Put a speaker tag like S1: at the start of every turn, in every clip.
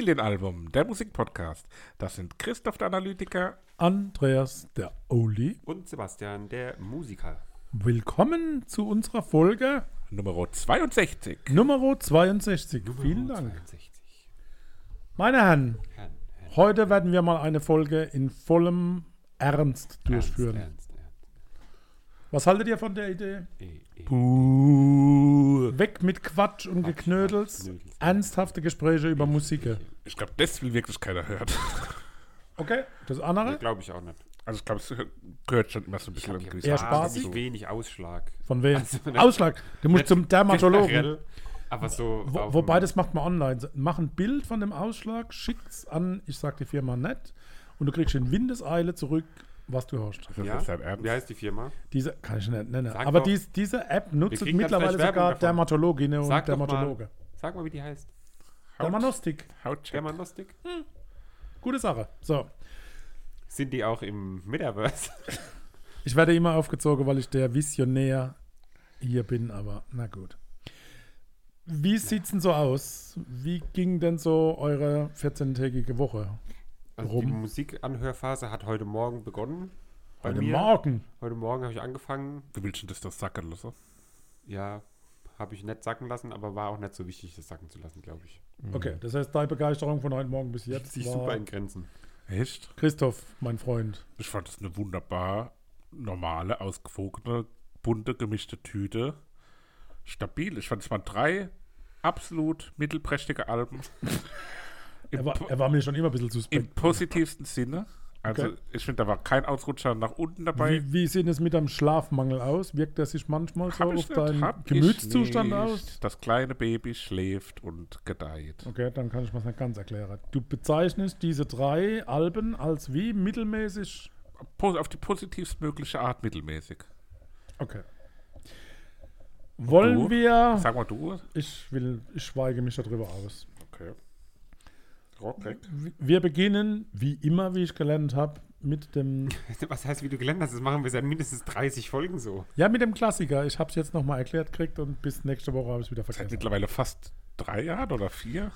S1: Familienalbum, der Musikpodcast. Das sind Christoph der Analytiker.
S2: Andreas der Oli.
S3: Und Sebastian, der Musiker.
S2: Willkommen zu unserer Folge
S1: Nummer 62.
S2: Nummer 62. Vielen
S3: Nummer
S2: Dank.
S3: 62.
S2: Meine Herren,
S3: Herrn, Herrn.
S2: heute werden wir mal eine Folge in vollem Ernst durchführen.
S3: Ernst, ernst,
S2: Was haltet ihr von der Idee?
S3: ernst.
S1: Buh.
S2: Weg mit Quatsch und Geknödels.
S3: Knödels.
S2: Ernsthafte Gespräche über Musik.
S1: Ich glaube, das will wirklich keiner hören.
S2: Okay, das
S3: Nee,
S2: andere
S3: glaube ich auch nicht.
S1: Also ich glaube, es gehört schon immer so ein
S3: Ich
S1: bisschen
S3: habe
S1: an
S3: hier
S2: Eher spaßig.
S3: wahnsinnig wenig Ausschlag.
S2: von wem?
S3: Also,
S2: Ausschlag. Du musst zum Dermatologen.
S3: Aber so.
S2: Wo, wobei das macht man online. Mach ein Bild von dem Ausschlag, schickt's an, ich sag die Firma nett, und du kriegst in Windeseile zurück, was du.
S1: Das
S3: Ja? Wie heißt die Firma?
S2: Diese kann ich nicht nennen.
S3: Sag
S2: Aber
S3: doch.
S2: dies, diese App nutzt mittlerweile sogar. Dermatologinnen und
S3: Sag doch mal.
S2: Dermatologe.
S3: Sag mal, wie die heißt.
S2: Dermanostik.
S1: Hautcheck.
S3: Germanostik?
S2: Gute Sache. So.
S3: Sind die auch im Metaverse?
S2: Ich werde immer aufgezogen, weil ich der Visionär hier bin, aber na gut. Wie sieht's denn so aus? Wie ging denn so eure 14-tägige Woche?
S3: Also
S2: Warum?
S3: die Musikanhörphase hat heute Morgen begonnen. Bei
S2: Heute
S3: mir.
S2: Morgen.
S3: Heute Morgen habe ich angefangen.
S1: Du willst schon das doch sacken lassen?
S3: Ja, habe ich nicht sacken lassen, aber war auch nicht so wichtig, das sacken zu lassen, glaube ich.
S2: Okay, das heißt, deine Begeisterung von heute Morgen bis
S3: Jetzt
S2: jetzt
S3: sich
S2: war
S3: super in Grenzen.
S1: Echt?
S2: Christoph, mein Freund.
S1: Ich fand das eine wunderbar normale, ausgewogene, bunte, gemischte Tüte. Stabil. Ich fand es waren drei absolut mittelprächtige Alben. Im,
S2: Er war, er war mir schon immer ein bisschen
S1: Im
S2: suspekt.
S1: positivsten Sinne. Also
S2: Okay.
S1: ich finde, da war kein Ausrutscher nach unten dabei.
S2: Wie, wie sieht es mit dem Schlafmangel aus? Wirkt er sich manchmal so auf
S1: ich nicht,
S2: deinen Gemütszustand aus?
S1: Das kleine Baby schläft und gedeiht.
S2: Okay, dann kann ich mir das nicht ganz erklären. Du bezeichnest diese drei Alben als wie mittelmäßig.
S1: Auf die positivstmögliche Art mittelmäßig.
S2: Okay. Wollen
S1: du?
S2: wir.
S1: Sag mal du.
S2: Ich will, ich schweige mich darüber aus.
S1: Rockreck.
S2: Wir beginnen, wie immer, wie ich gelernt habe, mit dem.
S3: Was heißt, wie du gelernt hast, das machen wir seit mindestens 30 Folgen so.
S2: Ja, mit dem Klassiker. Ich habe es jetzt nochmal erklärt gekriegt und bis nächste Woche habe ich es wieder
S1: Seit
S2: vergessen.
S1: mittlerweile fast drei Jahren oder vier.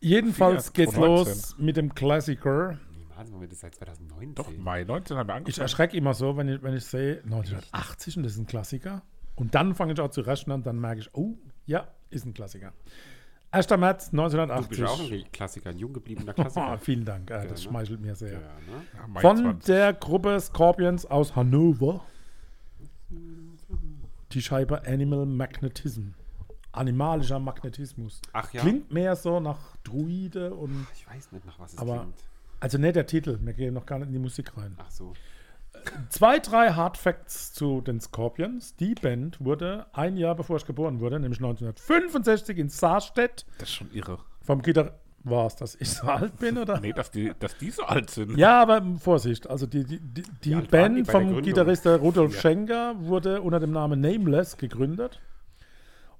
S2: Jedenfalls
S1: Vier,
S2: geht's
S1: 2019.
S2: los mit dem Klassiker.
S3: Niemals machen wir das seit 2019.
S1: Doch, Mai 19 haben wir
S2: Ich
S1: angefangen.
S2: erschrecke immer so, wenn ich, wenn ich sehe 1980 und das ist ein Klassiker. Und dann fange ich auch zu rechnen und dann merke ich, oh, ja, ist ein Klassiker. 1. März
S3: Du
S2: 1980.
S3: bist ja auch ein Klassiker, ein jung gebliebener
S2: Oh,
S3: Klassiker.
S2: vielen Dank, äh, das
S3: ne?
S2: schmeichelt mir sehr.
S3: ne?
S1: Ja, Mai
S2: Von
S1: 20.
S2: der Gruppe Scorpions aus Hannover. Die Scheibe Animal Magnetism. Animalischer Magnetismus.
S3: Ach ja,
S2: Klingt mehr so nach Druide und.
S3: ich weiß nicht, nach was es
S2: Aber-
S3: klingt.
S2: Also nicht der Titel, wir gehen noch gar nicht in die Musik rein.
S3: Ach so.
S2: Zwei, drei Hard Facts zu den Scorpions. Die Band wurde ein Jahr bevor ich geboren wurde, nämlich 1965 in Saarstedt
S1: Das ist schon irre.
S2: vom Gitarr. War es, dass ich so alt bin, oder?
S1: Nee, dass die, dass die so alt sind.
S2: Ja, aber Vorsicht, also die, die, die, die
S3: die
S2: Band
S3: der
S2: vom? Gitarrist Rudolf
S1: Ja.
S2: Schenker wurde unter dem Namen Nameless gegründet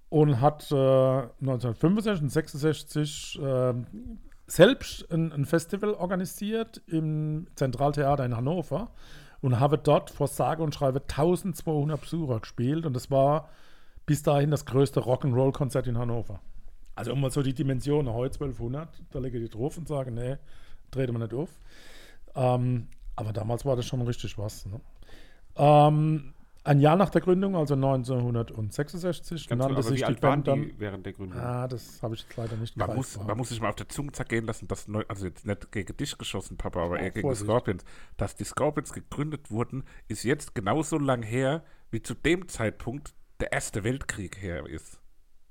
S2: und hat äh, 1965 und 66 ähm, selbst ein, ein Festival organisiert im Zentraltheater in Hannover und habe dort vor sage und schreibe 1200 Besucher gespielt und das war bis dahin das größte Rock'n'Roll-Konzert in Hannover. Also um mal so die Dimension, heute 1200, da lege ich drauf und sage, nee, dreht man nicht auf. Ähm, aber damals war das schon richtig was. Ne? Ähm, ein Jahr nach der Gründung, also 1966,
S3: Ganz
S2: nannte
S3: aber
S2: sich die Band dann.
S3: die während der Gründung?
S2: Ah, das habe ich jetzt leider nicht
S1: Man muss, man muss sich mal auf der Zunge zergehen lassen, dass, neu, also jetzt nicht gegen dich geschossen, Papa, aber eher gegen
S2: Vorsicht.
S1: die Scorpions, dass die Scorpions gegründet wurden, ist jetzt genauso lang her, wie zu dem Zeitpunkt der Erste Weltkrieg her ist.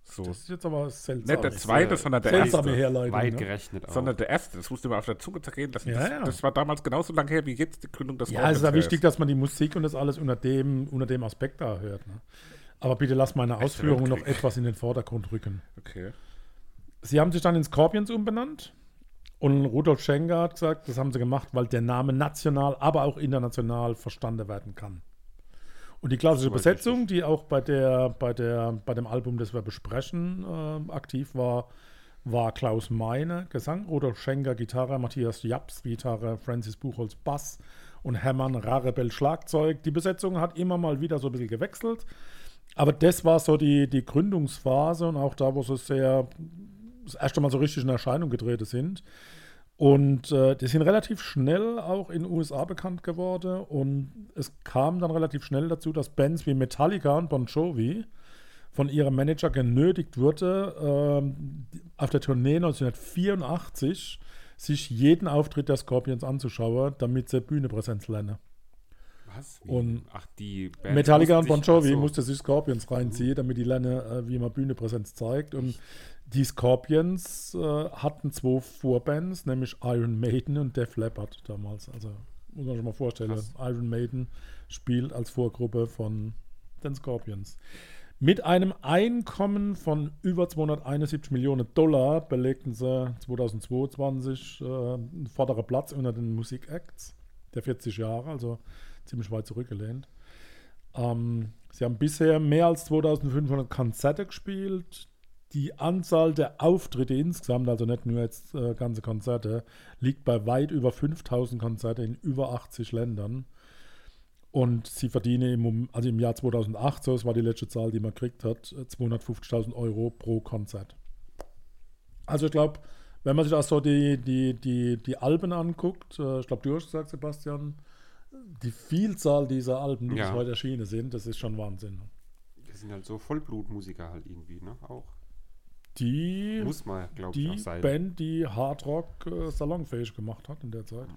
S1: So.
S2: Das ist jetzt aber seltsam.
S1: Nicht der zweite, sondern der erste.
S2: Herleitung.
S3: Weit
S2: Ne?
S3: gerechnet auch.
S1: Sondern der erste, das musst du mal auf der Zunge zergehen lassen.
S2: Ja,
S1: das,
S2: ja.
S1: das war damals genauso lang her, wie jetzt die Gründung des
S2: Ja, es ist ja wichtig, dass man die Musik und das alles unter dem, unter dem Aspekt da hört. Ne? Aber bitte lass meine Ausführungen noch etwas in den Vordergrund rücken.
S1: Okay.
S2: Sie haben sich dann in Scorpions umbenannt. Und Rudolf Schenker hat gesagt, das haben sie gemacht, weil der Name national, aber auch international verstanden werden kann. Und die klassische Besetzung, die auch bei, der, bei, der, bei dem Album, das wir besprechen, äh, aktiv war, war Klaus Meine, Gesang, Rudolf Schenker, Gitarre, Matthias Japs, Gitarre, Francis Buchholz, Bass und Hermann Rarebell, Schlagzeug. Die Besetzung hat immer mal wieder so ein bisschen gewechselt. Aber das war so die, die Gründungsphase und auch da, wo sie sehr das erste Mal so richtig in Erscheinung getreten sind. Und äh, die sind relativ schnell auch in den USA bekannt geworden. Und es kam dann relativ schnell dazu, dass Bands wie Metallica und Bon Jovi von ihrem Manager genötigt wurde, ähm, auf der Tournee 1984 sich jeden Auftritt der Scorpions anzuschauen, damit sie Bühnepräsenz lernen.
S3: Was? Wie?
S2: Und
S3: Ach, die Bands
S2: Metallica und Bon Jovi
S3: so.
S2: musste sich Scorpions reinziehen, damit die lernen, äh, wie man Bühnepräsenz zeigt. Und die Scorpions äh, hatten zwei Vorbands, nämlich Iron Maiden und Def Leppard damals. Also muss man sich mal vorstellen,
S3: Krass.
S2: Iron Maiden spielt als Vorgruppe von den Scorpions. Mit einem Einkommen von über 271 Millionen Dollar belegten sie 2022 äh, einen vorderen Platz unter den Musikacts der 40 Jahre, also ziemlich weit zurückgelehnt. Ähm, sie haben bisher mehr als 2500 Konzerte gespielt. Die Anzahl der Auftritte insgesamt, also nicht nur jetzt äh, ganze Konzerte, liegt bei weit über 5000 Konzerte in über 80 Ländern. Und sie verdienen im, also im Jahr 2008, so das war die letzte Zahl, die man gekriegt hat, äh, 250.000 Euro pro Konzert. Also ich glaube, wenn man sich auch so die, die, die, die Alben anguckt, äh, ich glaube, du hast gesagt, Sebastian, die Vielzahl dieser Alben, die
S3: Ja.
S2: bis heute erschienen sind, das ist schon Wahnsinn.
S3: Das sind halt so Vollblutmusiker halt irgendwie, ne? Auch.
S2: Die,
S3: Muss man, glaube ich,
S2: die
S3: auch sein.
S2: Band, die Hardrock äh, salonfähig gemacht hat in der Zeit.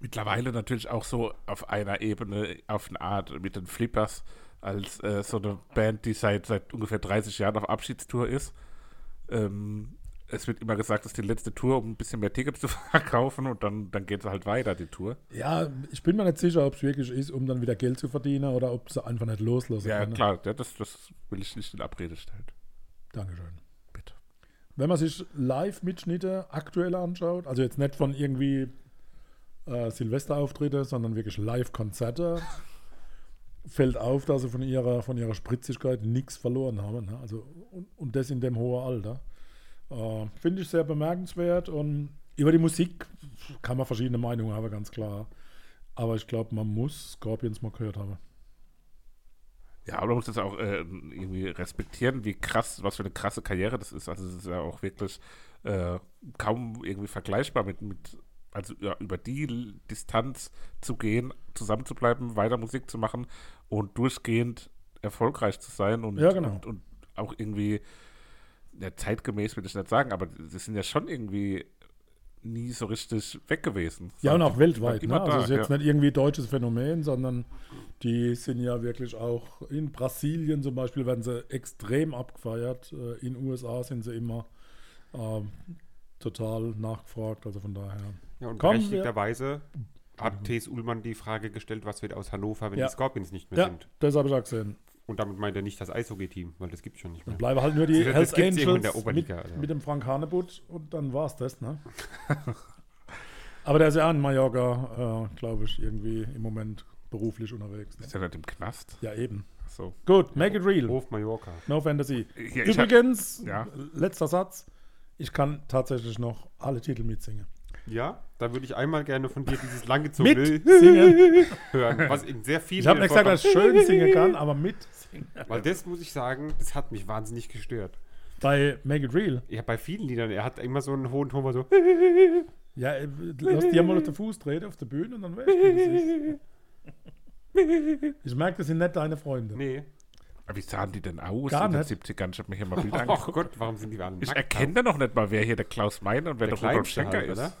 S1: Mittlerweile natürlich auch so auf einer Ebene, auf eine Art mit den Flippers, als äh, so eine Band, die seit, seit ungefähr 30 Jahren auf Abschiedstour ist. Ähm, es wird immer gesagt, das ist die letzte Tour, um ein bisschen mehr Tickets zu verkaufen und dann, dann geht es halt weiter, die Tour.
S2: Ja, ich bin mir nicht sicher, ob es wirklich ist, um dann wieder Geld zu verdienen oder ob sie einfach nicht loslassen
S1: Ja,
S2: können.
S1: klar, ja, das, das will ich nicht in Abrede stellen.
S2: Dankeschön. Wenn man sich Live-Mitschnitte aktuell anschaut, also jetzt nicht von irgendwie äh, Silvesterauftritte, sondern wirklich Live-Konzerte, fällt auf, dass sie von ihrer, von ihrer Spritzigkeit nichts verloren haben. Ne? Also, und, und das in dem hohen Alter. Äh, Finde ich sehr bemerkenswert und über die Musik kann man verschiedene Meinungen haben, ganz klar. Aber ich glaube, man muss Scorpions mal gehört haben.
S1: Ja, aber man muss das auch äh, irgendwie respektieren, wie krass, was für eine krasse Karriere das ist. Also es ist ja auch wirklich äh, kaum irgendwie vergleichbar mit, mit also ja, über die Distanz zu gehen, zusammenzubleiben, weiter Musik zu machen und durchgehend erfolgreich zu sein und,
S2: Ja, genau.
S1: und, und auch irgendwie ja, zeitgemäß will ich nicht sagen, aber sie sind ja schon irgendwie nie so richtig weg gewesen.
S2: Ja, und auch weltweit. Ne? Also
S1: da,
S2: es ist jetzt
S1: ja.
S2: nicht irgendwie deutsches Phänomen, sondern die sind ja wirklich auch in Brasilien zum Beispiel werden sie extrem abgefeiert. Äh, In den USA sind sie immer ähm, total nachgefragt. Also von daher.
S3: Ja, und
S2: Kommen wir-
S3: berechtigterweise hat T.S. Ullmann die Frage gestellt, was wird aus Hannover, wenn
S2: Ja.
S3: die Scorpions nicht mehr
S2: Ja,
S3: sind.
S2: das habe ich auch gesehen.
S3: Und damit meint er nicht das Eishockey-Team, weil das gibt es schon nicht mehr.
S2: Dann bleiben halt nur die
S3: Das
S2: Hells
S3: in der
S2: Angels mit,
S3: Oberliga, also.
S2: mit dem Frank Hanebut und dann war es das, ne? Aber der ist ja in Mallorca, äh, glaube ich, irgendwie im Moment beruflich unterwegs. Ne?
S1: Ist ja nicht im Knast.
S2: Ja, eben.
S1: So.
S2: Gut, make it real.
S3: Hof Mallorca.
S2: No Fantasy.
S1: Ja, ich hab-
S2: Übrigens,
S1: ja.
S2: letzter Satz. Ich kann tatsächlich noch alle Titel mitsingen.
S3: Ja, da würde ich einmal gerne von dir dieses Zunge
S2: singen.
S3: hören, was in sehr viel
S2: Ich habe nicht gesagt, dass ich schön singen kann, aber mit singen.
S3: Weil das muss ich sagen, das hat mich wahnsinnig gestört.
S2: Bei Make It Real.
S3: Ja, bei vielen Liedern, er hat immer so einen hohen Ton, wo so.
S2: Ja, äh, lass dir mal auf den Fuß treten auf der Bühne und dann weißt du, wie das ist. Ich merke, das sind nicht deine Freunde.
S3: Nee.
S1: Aber wie sahen die denn aus
S2: Gar
S1: in den
S2: nicht.
S1: 70ern? Ich habe mir hier mal Bilder
S3: Oh
S1: angeguckt.
S3: Gott, warum sind die alle
S1: Ich
S3: nackt?
S1: erkenne da noch nicht mal, wer hier der Klaus Meiner und wer
S3: Der
S1: der, Rudolf Schenker
S3: halt,
S1: ist.
S3: oder?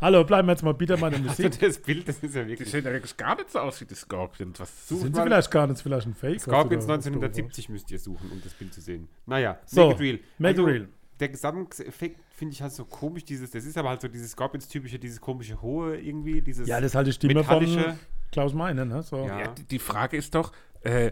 S2: Hallo, bleiben wir jetzt mal bitte mal in der Musik.
S3: Also das Bild, das ist ja
S1: Die
S3: wirklich.
S1: sehen ja wirklich gar nicht so aus wie die Scorpions. Was
S3: Such
S2: Sind sie
S3: mal-
S2: vielleicht gar nicht, vielleicht ein Fake?
S3: Scorpions
S2: du da- was du
S3: 1970 müsst ihr suchen, um das Bild zu sehen. Naja,
S2: So,
S3: make it real.
S2: make it
S3: Also,
S2: real.
S3: Der Gesamteffekt finde ich halt so komisch, dieses, das ist aber halt so dieses Scorpions-typische, dieses komische Hohe irgendwie, dieses
S2: Ja, das ist halt die Stimme von. Klaus Meine, ne? So.
S3: Ja.
S1: Ja, die, die Frage ist doch, äh,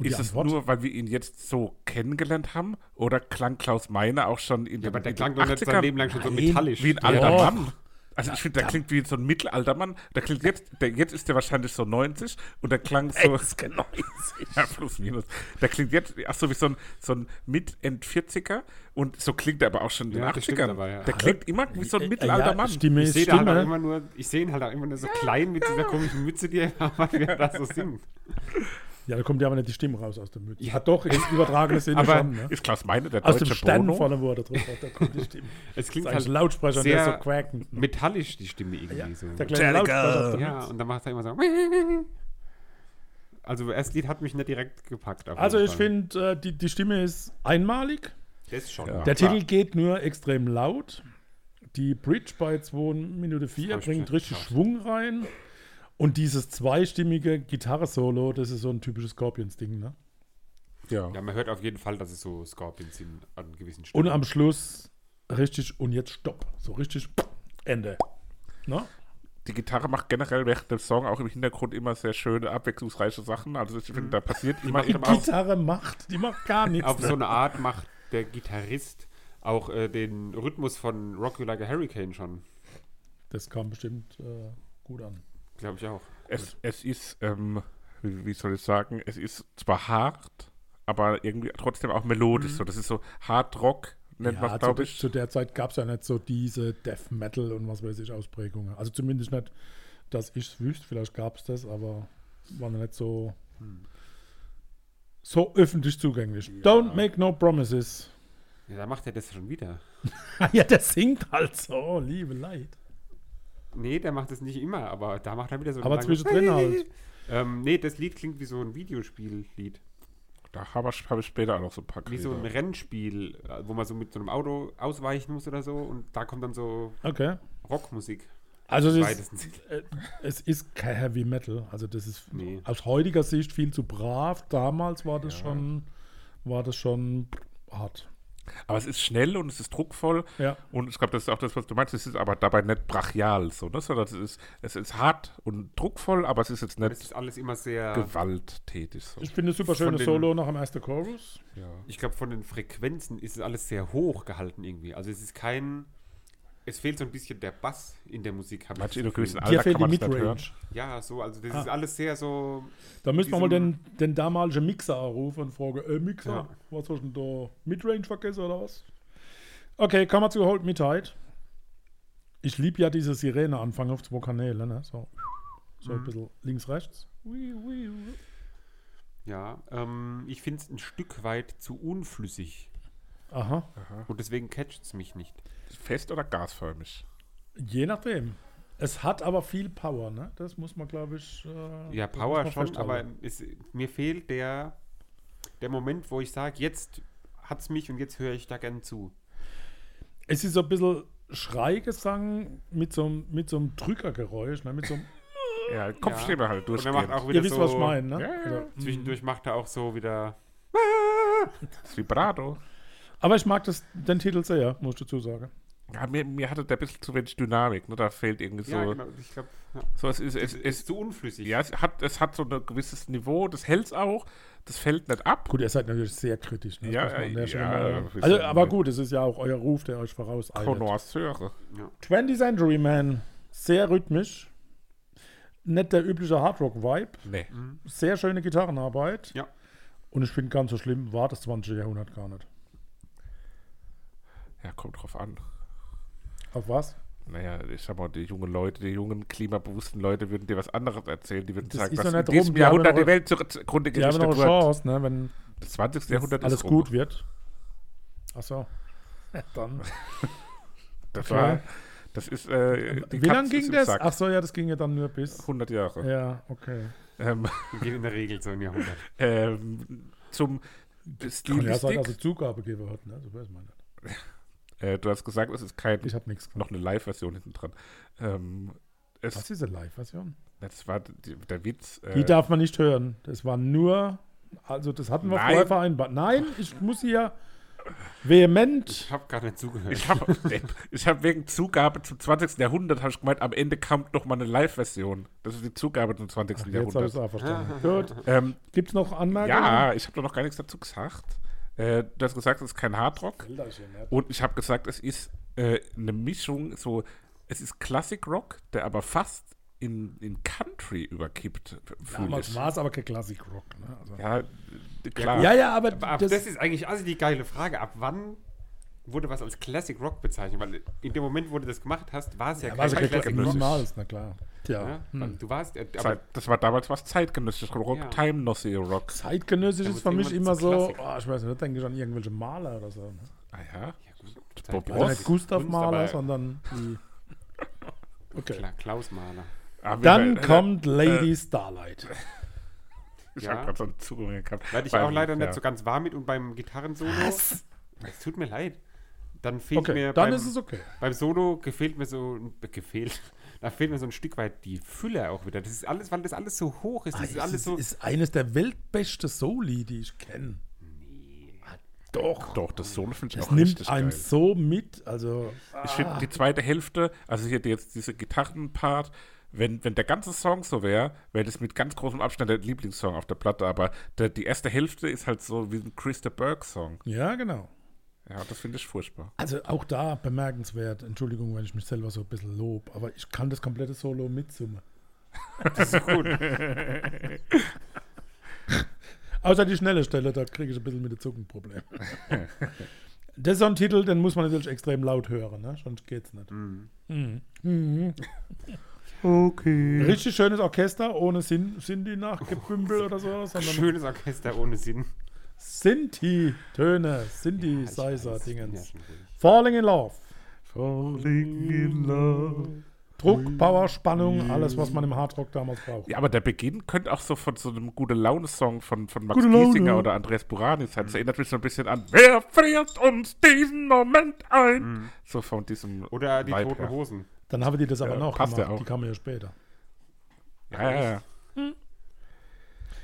S2: Und
S1: ist es
S2: Antwort?
S1: nur, weil wir ihn jetzt so kennengelernt haben? Oder klang Klaus Meiner auch schon in
S3: Ja, aber
S1: den,
S3: der
S1: in
S3: klang doch nicht sein
S1: 80ern
S3: Leben lang schon so metallisch.
S1: wie ein alter. Mann? Also ich finde, der klingt wie so ein mittelalter Mann. Der klingt jetzt, der, jetzt ist der wahrscheinlich so 90 und der klang so.
S2: genau.
S1: ja, plus minus. Der klingt jetzt, ach so, wie so ein, so ein Mit-End-40er und so klingt er aber auch schon in den
S3: Ja, das stimmt
S1: 80ern.
S3: aber, ja.
S1: Der klingt immer wie so ein
S2: Äh,
S1: mittelalter
S2: ja,
S1: Mann.
S2: Stimme
S3: Ich sehe da halt auch immer nur, ich sehe ihn halt auch immer nur so klein mit dieser komischen Mütze, die er immer hat, wie er da so singt.
S2: Ja, da kommt ja aber nicht die Stimme raus aus der Mütze. Ja, doch, im übertragenen Sinne
S3: Aber
S2: schon. Ne?
S1: Ist Klaus Meine der
S2: Aus dem
S1: deutsche
S2: Stern
S1: Bono?
S2: vorne, wo er da drauf hat, da kommt die Stimme.
S3: Es
S2: Das
S3: klingt
S2: ist
S3: halt
S2: ein Lautsprecher,
S3: sehr
S2: der ist so quackend.
S3: metallisch, die Stimme irgendwie
S2: Ja,
S3: so.
S2: der kleine Lautsprecher
S3: Ja, und dann macht er immer so. Also, das Lied hat mich nicht direkt gepackt. auf
S2: Also ich finde, äh, die, die Stimme ist einmalig.
S3: Das schon.
S1: Ja.
S2: Der
S1: klar.
S2: Titel geht nur extrem laut. Die Bridge bei 2 Minute 4
S3: hab ich
S2: bringt richtig Schwung rein. Und dieses zweistimmige Gitarre-Solo, das ist so ein typisches Scorpions-Ding. Ne?
S1: Ja.
S3: Ja, man hört auf jeden Fall, dass es so Scorpions sind an gewissen
S2: Und
S3: Stellen.
S2: am Schluss richtig und jetzt Stopp. So richtig Ende. Ne?
S1: Die Gitarre macht generell während dem Song auch im Hintergrund immer sehr schöne, abwechslungsreiche Sachen. Also ich finde, da passiert immer
S2: Die
S3: aber auch-
S2: Gitarre macht, die macht gar nichts.
S3: auf
S2: ne?
S3: so eine Art macht der Gitarrist auch äh, den Rhythmus von Rock You Like a Hurricane schon.
S2: Das kam bestimmt äh, gut an.
S3: Glaube ich auch.
S1: Es, es ist, ähm, wie, wie soll ich sagen, es ist zwar hart, aber irgendwie trotzdem auch melodisch. So, das ist so Hard Rock, nennt man
S2: Ja,
S1: es,
S2: zu,
S1: glaube ich.
S2: zu der Zeit gab es ja nicht so diese Death Metal und was weiß ich Ausprägungen. Also zumindest nicht, dass ich es wüsste. Vielleicht gab es das, aber war noch nicht so, so öffentlich zugänglich. Don't make no promises.
S3: Ja, da macht er das schon wieder.
S2: ja, der singt halt so, liebe Leid.
S3: Nee, der macht das nicht immer, aber da macht er wieder so ein
S2: Aber zwischendrin halt.
S3: Ähm, nee, das Lied klingt wie so ein Videospiellied.
S1: Da habe ich, hab ich später auch noch so ein paar
S3: Wie so ein. Rennspiel, wo man so mit so einem Auto ausweichen muss oder so und da kommt dann so
S2: Okay.
S3: Rockmusik.
S2: Also es ist, äh, es ist kein Heavy Metal. Also das ist
S3: Nee.
S2: aus heutiger Sicht viel zu brav. Damals war das
S1: Ja.
S2: schon, war das schon hart.
S1: Aber es ist schnell und es ist druckvoll.
S2: Ja.
S1: Und ich glaube, das ist auch das, was du meinst. Es ist aber dabei nicht brachial, so, ne? sondern es ist, es ist hart und druckvoll, aber es ist jetzt nicht
S3: ist alles immer sehr.
S1: gewalttätig. So.
S2: Ich finde super
S3: Von
S2: schönes Solo nach dem ersten Chorus.
S1: Ja.
S3: Ich glaube, von den Frequenzen ist es alles sehr hoch gehalten irgendwie. Also es ist kein. Es fehlt so ein bisschen der Bass in der Musik. hab ich.
S2: Dir
S1: Alter
S2: fehlt
S1: kann
S2: die. Midrange.
S3: Ja, so, also das
S2: Ah.
S3: ist alles sehr so.
S2: Da müssen wir mal den, den damaligen Mixer anrufen und fragen, äh, Mixer,
S3: Ja.
S2: was hast du denn da? Midrange vergessen oder was? Okay, kommen wir zu Hold Me Tight. Ich liebe ja diese Sirene-Anfang auf zwei Kanäle, ne? So, so ein bisschen links, rechts.
S3: Ja, ähm, ich finde es ein Stück weit zu unflüssig.
S2: Aha,
S3: Und deswegen catcht es mich nicht.
S1: Fest oder gasförmig?
S2: je nachdem. Es hat aber viel Power, ne? Das muss man, glaube ich. Äh,
S3: Ja, Power schon, aber es, mir fehlt der, der Moment, wo ich sage, jetzt hat es mich und jetzt höre ich da gern zu.
S2: Es ist so ein bisschen Schreigesang mit so, einem- mit so einem Drückergeräusch, ne? Mit so einem,
S1: Ja, Kopfstimme halt
S3: er macht auch wieder
S2: ihr wisst,
S3: so,
S2: was ich meine, ne?
S1: Ja, ja.
S2: Also,
S3: Zwischendurch macht er auch so wieder.
S1: Das Vibrato.
S2: Aber ich mag das, den Titel sehr, muss ich dazu sagen.
S1: Ja, mir, mir hatte der ein bisschen zu wenig Dynamik. Ne? Da fehlt irgendwie so.
S3: Ja, genau. Ich glaube, ja.
S1: so es ist, es,
S3: es
S1: es,
S3: ist zu unflüssig.
S1: ja, es hat, es hat so ein gewisses Niveau, das hält es auch. Das fällt nicht ab.
S2: Gut, ihr seid natürlich sehr kritisch. Ne?
S1: Ja,
S2: der
S1: ja, wir
S2: also, aber gut, es ist ja auch euer Ruf, der euch vorauseilt.
S1: Connoisseure.
S2: 20th Century Man, sehr rhythmisch. Nicht der übliche Hardrock-Vibe.
S1: Nee.
S2: Sehr schöne Gitarrenarbeit.
S3: Ja.
S2: Und ich finde ganz so schlimm, war das 20. Jahrhundert gar nicht.
S1: Ja, kommt drauf an.
S2: Auf was?
S1: Naja, ich sag mal, die jungen Leute, die jungen klimabewussten Leute würden dir was anderes erzählen. Die würden
S2: Das
S1: sagen,
S2: ist
S1: dass in diesem
S2: rum, die haben
S1: Jahrhundert die Welt zugrunde
S2: Die haben
S1: gerichtet
S2: noch eine
S1: wird.
S2: Chance, ne, wenn
S1: Das 20. Jahrhundert
S2: alles
S1: ist
S2: gut
S1: rum.
S2: wird. Ach so. Dann.
S1: Das,
S2: Okay.
S1: war, das ist, äh, die
S2: Wie lange ging das?
S1: Sack.
S2: Ach so, ja, das ging ja dann nur bis.
S1: 100 Jahre.
S2: Ja, okay.
S1: Ähm,
S3: gehen in der Regel so ein Jahrhundert.
S1: ähm, zum
S2: Kann ja
S1: Stilistik.
S2: sein, dass es Zugabe geben wird, ne? So weiß man nicht.
S1: äh, du hast gesagt, es ist kein,
S2: Ich habe nichts gemacht.
S1: noch eine Live-Version hinten dran. Ähm, es,
S2: Was ist eine Live-Version?
S1: das war die, der Witz.
S2: Die
S1: Äh,
S2: darf man nicht hören. Das war nur, also das hatten wir
S1: Nein.
S2: vorher vereinbart. Nein, ich muss hier vehement.
S3: Ich habe gar nicht zugehört.
S1: ich habe ich hab wegen Zugabe zum 20. Jahrhundert habe ich gemeint, am Ende kommt noch mal eine Live-Version. Das ist die Zugabe zum 20.
S2: Ach, jetzt habe ich es
S1: Jahrhundert.
S2: auch verstanden. Gut.
S1: Ähm,
S2: Gibt es noch Anmerkungen?
S1: ja, ich habe da noch gar nichts dazu gesagt. Äh, du hast gesagt, es ist kein Hardrock. Und ich habe gesagt, es ist äh, eine Mischung, so, es ist Classic Rock, der aber fast in, in Country überkippt, fühle
S2: Damals
S1: ich.
S2: war es aber kein Classic-Rock. Ne? Also.
S1: Ja, klar.
S2: Ja, ja, aber
S3: Aber ab,
S2: das,
S3: das, ist eigentlich also die geile Frage. Ab wann wurde was als Classic Rock bezeichnet, weil in dem Moment, wo du das gemacht hast, war es ja,
S2: Ja,
S3: kein Classic Rock.
S2: niemals, na klar. Tja.
S3: Ja?
S2: hm.
S3: Du warst, äh, aber
S1: Zeit, das war damals was zeitgenössisches Rock,
S3: Ja.
S1: Time Rock.
S2: Zeitgenössisch ist für mich immer so, oh, ich weiß nicht, denke ich an irgendwelche Maler oder so. ne?
S1: Ah ja.
S3: ja, gut,
S1: Bob
S2: Also
S1: Ross?
S2: nicht Gustav
S3: aber
S2: sondern die. Okay.
S3: Kla Klaus Mahler.
S1: Ah, wir-
S2: Dann
S1: äh,
S2: kommt Lady Starlight.
S1: Ich
S3: Ja.
S1: habe gerade so einen Zugriff gehabt.
S3: Werde ich auch leider
S1: ja.
S3: nicht so ganz warm mit und beim Gitarrensolo. Es tut mir leid. Dann fehlt
S2: Okay,
S3: mir
S2: dann
S3: beim,
S2: ist es okay.
S3: beim Solo gefehlt mir so ein- äh, gefehlt. Da fehlt mir so ein Stück weit die Fülle auch wieder. Das ist alles, weil das alles so hoch ist. Das ist
S2: Ah,
S3: alles
S2: es
S3: so.
S2: ist eines der weltbesten Soli, die ich kenne. Ah, Doch.
S1: Doch, das Solo finde ich
S2: Es
S1: auch
S2: nimmt
S1: richtig
S2: einen
S1: geil.
S2: so mit. Also,
S1: Ich finde die zweite Hälfte, also hier jetzt diese Gitarrenpart, wenn, wenn der ganze Song so wäre, wäre das mit ganz großem Abstand der Lieblingssong auf der Platte, aber der, die erste Hälfte ist halt so wie ein Chris de Burgh-Song.
S2: ja, genau.
S1: Ja, das finde ich furchtbar.
S2: Also auch da bemerkenswert. Entschuldigung, wenn ich mich selber so ein bisschen lob, aber ich kann das komplette Solo mitsummen.
S3: Das ist gut.
S2: Außer die schnelle Stelle, da kriege ich ein bisschen mit dem Zuckenproblem. das ist so ein Titel, den muss man natürlich extrem laut hören, ne? sonst geht's nicht. Mhm. Mhm.
S1: Okay.
S2: Richtig schönes Orchester, ohne Sin Sinti nachgebümbel oder so, sondern
S3: Schönes Orchester ohne Sinn.
S2: Sinti-Töne,
S3: Ja,
S2: Sinti-Sizer-Dingens.
S3: ja.
S2: Falling in Love.
S1: Falling in love.
S2: Druck, Power, Spannung, alles, was man im Hardrock damals braucht.
S1: Ja, aber der Beginn könnte auch so von so einem gute Laune-Song von, von Max
S2: Gute.
S1: Giesinger oder Andreas Burani sein. Das erinnert mich so ein bisschen an Wer friert uns diesen Moment ein? So von diesem
S3: Oder die
S1: Vibe
S3: Toten
S1: her.
S3: Hosen.
S2: Dann haben die das aber
S1: Ja,
S2: noch
S1: passt ja
S2: gemacht.
S1: auch.
S2: Die kamen ja später.
S1: Ja, ja, ja.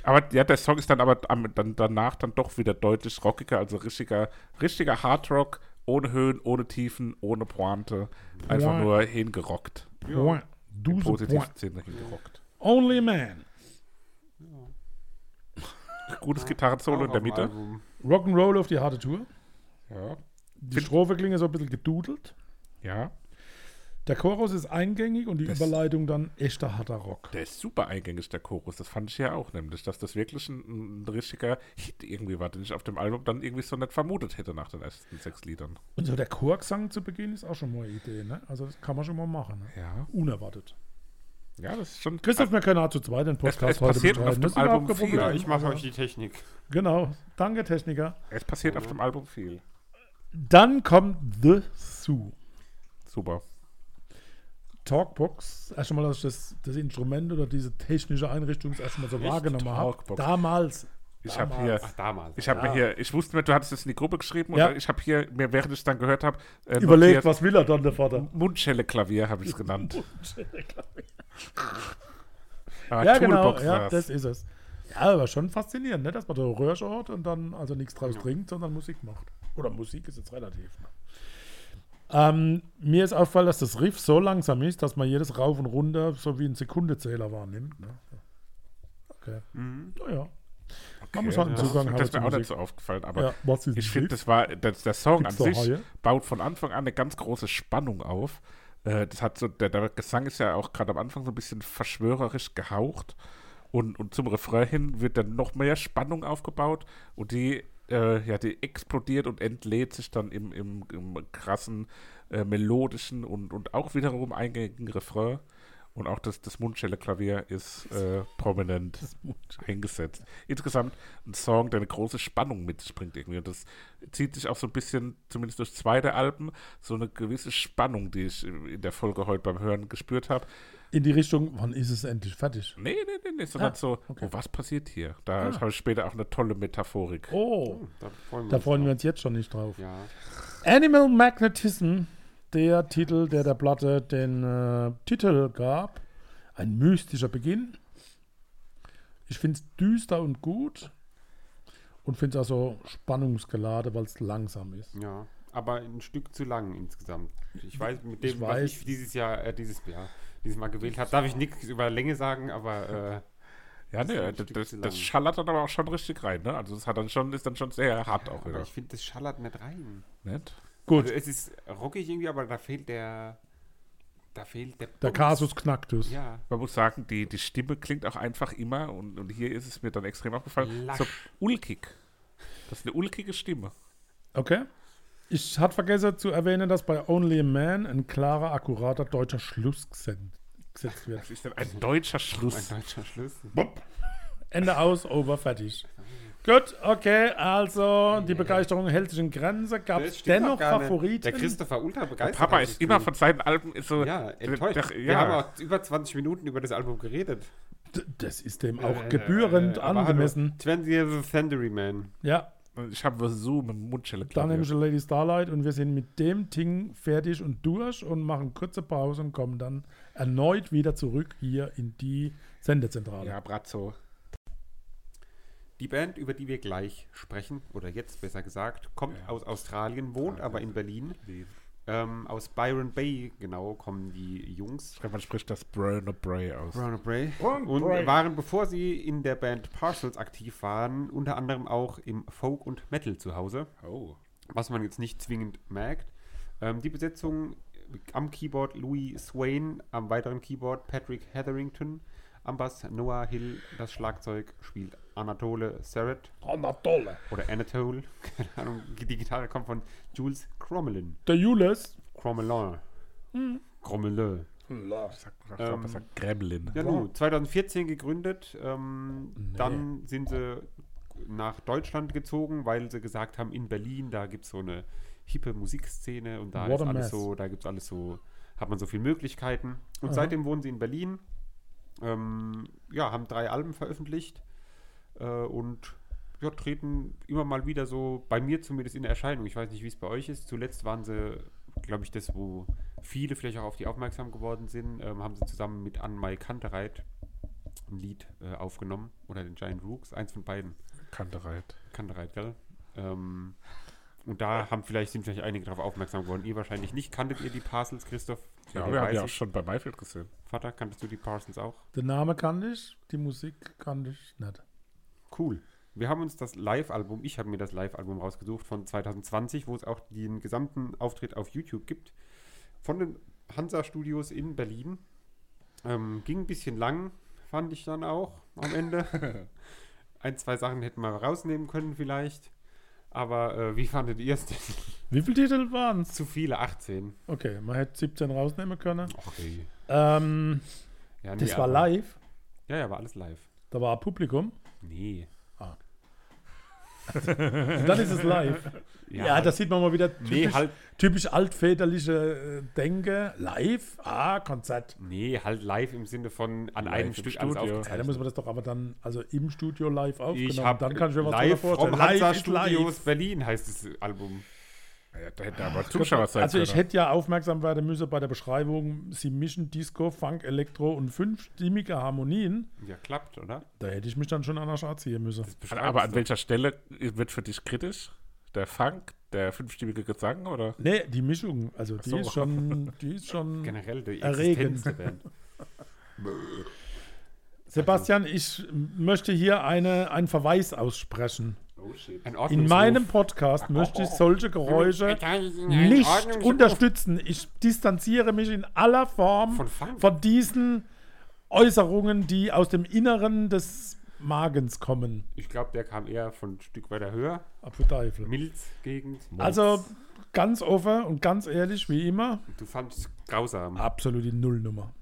S1: Aber ja, der Song ist dann aber dann danach dann doch wieder deutlich rockiger, also richtiger, richtiger Hardrock, ohne Höhen, ohne Tiefen, ohne Pointe. Einfach
S2: Ja.
S1: nur hingerockt.
S2: Point. Duse
S1: positiven
S2: Point.
S1: Sinne hingerockt.
S2: Only Man.
S1: Gutes Gitarrensolo in der Mitte.
S2: Rock'n'Roll auf die harte Tour.
S1: Ja.
S2: Die Strophe klingt so ein bisschen gedudelt.
S1: ja.
S2: Der Chorus ist eingängig und die
S1: Das-
S2: Überleitung dann echter harter Rock.
S1: Der ist super eingängig, der Chorus. Das fand ich ja auch, nämlich, dass das wirklich ein, ein richtiger Hit irgendwie war, den ich auf dem Album dann irgendwie so nicht vermutet hätte nach den ersten sechs Liedern.
S2: Und so der Chorgesang zu Beginn ist auch schon mal eine Idee, ne? Also das kann man schon mal machen. Ne?
S1: Ja.
S2: Unerwartet.
S1: Ja, das ist schon.
S2: Christoph, können auch zu zweit den Podcast
S1: es
S2: heute
S1: passiert auf dem
S2: Das
S1: Album viel.
S3: Ja, ich mache
S2: Also,
S3: euch die Technik.
S2: Genau. Danke, Techniker.
S1: Es passiert auf dem Album viel.
S2: Dann kommt The Sue.
S1: Super.
S2: Talkbox. Erst einmal, dass ich das, das Instrument oder diese technische Einrichtung das erste Mal so
S3: Echt?
S2: wahrgenommen habe. Damals.
S1: Ich habe hier.
S3: Ach, damals.
S1: Ich habe
S2: Ja.
S1: mir hier, ich wusste nicht, du hattest es in die Gruppe geschrieben
S2: Ja.
S1: und ich habe hier, mir, während ich es dann gehört habe, äh,
S2: Überlegt,
S1: notiert,
S2: was will er dann, der Vater?
S1: Mundschelle-Klavier habe ich es genannt. Aber
S2: ja, genau.
S1: Toolbox
S2: Ja,
S1: war's.
S2: das ist es. Ja, aber schon faszinierend, ne? dass man so Röhrchen hat und dann also nichts draus
S3: Ja.
S2: trinkt, sondern Musik macht. Oder Musik ist jetzt relativ. Ne? Ähm, mir ist aufgefallen, dass das Riff so langsam ist, dass man jedes Rauf und Runter so wie ein Sekundezähler wahrnimmt. Ne? Okay.
S3: Mhm.
S2: Naja. Man
S1: Okay,
S2: muss halt einen
S1: das,
S2: Zugang haben
S1: Das ist mir auch nicht so aufgefallen, aber
S2: Ja,
S1: ich finde, das war, das, der Song
S2: Gibt's
S1: an sich
S2: Haie?
S1: baut von Anfang an eine ganz große Spannung auf. Äh, das hat so, der, der Gesang ist ja auch gerade am Anfang so ein bisschen verschwörerisch gehaucht. Und, und zum Refrain hin wird dann noch mehr Spannung aufgebaut und die, äh, ja, die explodiert und entlädt sich dann im, im, im krassen, äh, melodischen und, und auch wiederum eingängigen Refrain. Und auch das, das Mundschelle-Klavier ist äh, prominent eingesetzt. Insgesamt ein Song, der eine große Spannung mit sich bringt irgendwie. Und das zieht sich auch so ein bisschen, zumindest durch zwei der Alben, so eine gewisse Spannung, die ich in der Folge heute beim Hören gespürt habe.
S2: In die Richtung, wann ist es endlich fertig?
S1: Nee, nee, nee, nee, sondern
S2: Ah,
S1: so,
S2: okay.
S1: oh, was passiert hier? Da
S2: Ah.
S1: habe ich später auch eine tolle Metaphorik.
S2: Oh,
S3: Oh, da freuen wir
S2: da
S3: uns
S2: freuen wir uns jetzt schon nicht drauf.
S3: Ja.
S2: Animal Magnetism, der Titel, der der Platte den äh, Titel gab. Ein mystischer Beginn. Ich finde es düster und gut. Und finde es auch so spannungsgeladen, weil es langsam ist.
S3: Ja, aber ein Stück zu lang insgesamt. Ich weiß, mit
S2: Ich
S3: dem, was
S2: weiß.
S3: ich dieses Jahr, äh, dieses Jahr, dieses Mal gewählt habe, darf ich nichts über Länge sagen, aber äh,
S1: Ja,
S3: ein
S1: das, das, das schallert dann aber auch schon richtig rein, ne? Also das hat dann schon, ist dann schon sehr hart auch
S3: aber
S1: wieder.
S3: ich finde, das schallert nicht rein.
S1: Nicht?
S2: Gut,
S3: Also es ist rockig irgendwie, aber da fehlt der, da fehlt der
S2: der. Kasus Knacktus.
S3: Ja,
S1: Man muss sagen, die, die Stimme klingt auch einfach immer, und, und hier ist es mir dann extrem aufgefallen,
S3: Lasch.
S1: so ulkig. Das ist eine ulkige Stimme.
S2: Okay. Ich hatte vergessen zu erwähnen, dass bei Only a Man ein klarer, akkurater deutscher Schluss gesetzt wird.
S1: Was ist denn ein deutscher
S3: Ein
S1: Schluss?
S3: deutscher Schluss.
S2: Ende aus, over, fertig. Gut, okay, also die Begeisterung hält sich in Grenze. Gab es dennoch. Favoriten?
S3: Der Christopher ultra begeistert.
S1: Papa
S3: hab ich
S1: ist immer von seinen Alben so.
S3: Ja, enttäuscht.
S1: Der-
S3: Wir
S1: ja.
S3: haben auch über 20 Minuten über das Album geredet.
S2: D- Das ist dem auch
S3: Äh,
S2: gebührend
S3: äh,
S2: angemessen.
S3: hallo, 20 Years of Thundery Man.
S2: Ja,
S1: Ich habe so mit Mundschelle.
S2: dann nehme ich Lady Starlight und wir sind mit dem Ding fertig und durch und machen kurze Pause und kommen dann erneut wieder zurück hier in die Sendezentrale.
S1: Ja, Brazzo.
S3: Die Band, über die wir gleich sprechen, oder jetzt besser gesagt, kommt aus Australien, wohnt aber in Berlin. Ähm, aus Byron Bay, genau, kommen die Jungs.
S1: Ich glaube, man spricht das Burner Bray aus.
S3: Brown Bray.
S2: Brown
S3: Und
S2: Bray.
S3: waren, bevor sie in der Band Parcels aktiv waren, unter anderem auch im Folk und Metal zu Hause.
S1: Oh.
S3: was man jetzt nicht zwingend merkt. Ähm, die Besetzung am Keyboard Louis Swain, am weiteren Keyboard Patrick Hetherington, am Bass Noah Hill, das Schlagzeug spielt Anatole Serret
S2: Anatole.
S3: oder Anatole, keine Ahnung, die Gitarre kommt von Jules Crommelin.
S2: Der Jules.
S1: Ich sag, ich glaub,
S3: Ähm,
S1: sagt Gremlin.
S3: Ja, nu, 2014 gegründet. Ähm,
S2: Nee.
S3: Dann sind sie nach Deutschland gezogen, weil sie gesagt haben, in Berlin, da gibt es so eine hippe Musikszene und da
S2: What
S3: ist alles so, da gibt es alles so, hat man so viele Möglichkeiten. Und
S2: Aha.
S3: seitdem wohnen sie in Berlin. Ähm, ja, haben drei Alben veröffentlicht äh, und ja, treten immer mal wieder so, bei mir zumindest in Erscheinung. Ich weiß nicht, wie es bei euch ist. Zuletzt waren sie, glaube ich, das, wo viele vielleicht auch auf die aufmerksam geworden sind, ähm, haben sie zusammen mit Anne-Mai Kantereit ein Lied äh, aufgenommen. Oder den Giant Rooks, eins von beiden.
S1: Kantereit.
S3: Kantereit, gell? Ähm, und da haben vielleicht, sind vielleicht einige darauf aufmerksam geworden. Ihr wahrscheinlich nicht. Kanntet ihr die Parcels, Christoph?
S1: Ja, wir haben ja auch schon bei Mayfield gesehen.
S3: Vater, kanntest du die Parcels auch?
S2: Den Namen kannte ich, die Musik kannte ich nicht.
S3: Cool. Wir haben uns das Live-Album, ich habe mir das Live-Album rausgesucht von 2020, wo es auch den gesamten Auftritt auf YouTube gibt. Von den Hansa-Studios in Berlin. Ähm, ging ein bisschen lang, fand ich dann auch am Ende. ein, zwei Sachen hätten wir rausnehmen können vielleicht. Aber äh, wie fandet ihr es denn?
S2: Wie viele Titel waren es?
S3: Zu viele, 18.
S2: Okay, man hätte 17 rausnehmen können.
S3: Okay.
S2: Ähm,
S3: Ja, nee,
S2: das war live.
S3: Ja, ja, war alles live.
S2: Da war Publikum.
S3: Nee.
S2: Und dann ist es live. Ja, das sieht man mal wieder typisch,
S3: Nee, halt,
S2: typisch altväterliche äh, Denke. Live, ah, Konzert.
S3: nee, halt live im Sinne von an
S1: Live
S3: einem Stück alles
S1: Studio.
S2: Ja,
S3: aufgezeichnet.
S2: dann muss man das doch aber dann, also im Studio live aufgenommen.
S3: Ich habe
S2: dann kann ich mir was
S3: live
S2: drunter
S3: vom
S2: vorstellen.
S3: Hansa Studios Berlin heißt das Album.
S1: Da hätte aber Zuschauer sein
S2: Also ich hätte ja aufmerksam werden müssen bei der Beschreibung, sie mischen Disco, Funk, Elektro und fünfstimmige Harmonien.
S3: Ja, klappt, oder?
S2: Da hätte ich mich dann schon an der Schatz ziehen müssen.
S1: aber an welcher Stelle wird für dich kritisch? Der Funk, der fünfstimmige Gesang oder?
S2: Nee, die Mischung, also die
S1: so.
S2: ist schon, die ist schon
S3: Generell die
S2: Erregend. Sebastian, ich möchte hier eine, einen Verweis aussprechen.
S3: Ein
S2: In meinem Podcast möchte ich solche Geräusche nicht unterstützen. Ich distanziere mich in aller Form
S3: Von
S2: diesen Äußerungen, die aus dem Inneren des Magens kommen.
S3: Ich glaube, der kam eher von ein Stück weiter höher.
S2: Apfelteufel.
S3: Milz-Gegend.
S2: Also ganz offen und ganz ehrlich, wie immer,
S3: Du fandst es grausam.
S2: absolut die Nullnummer.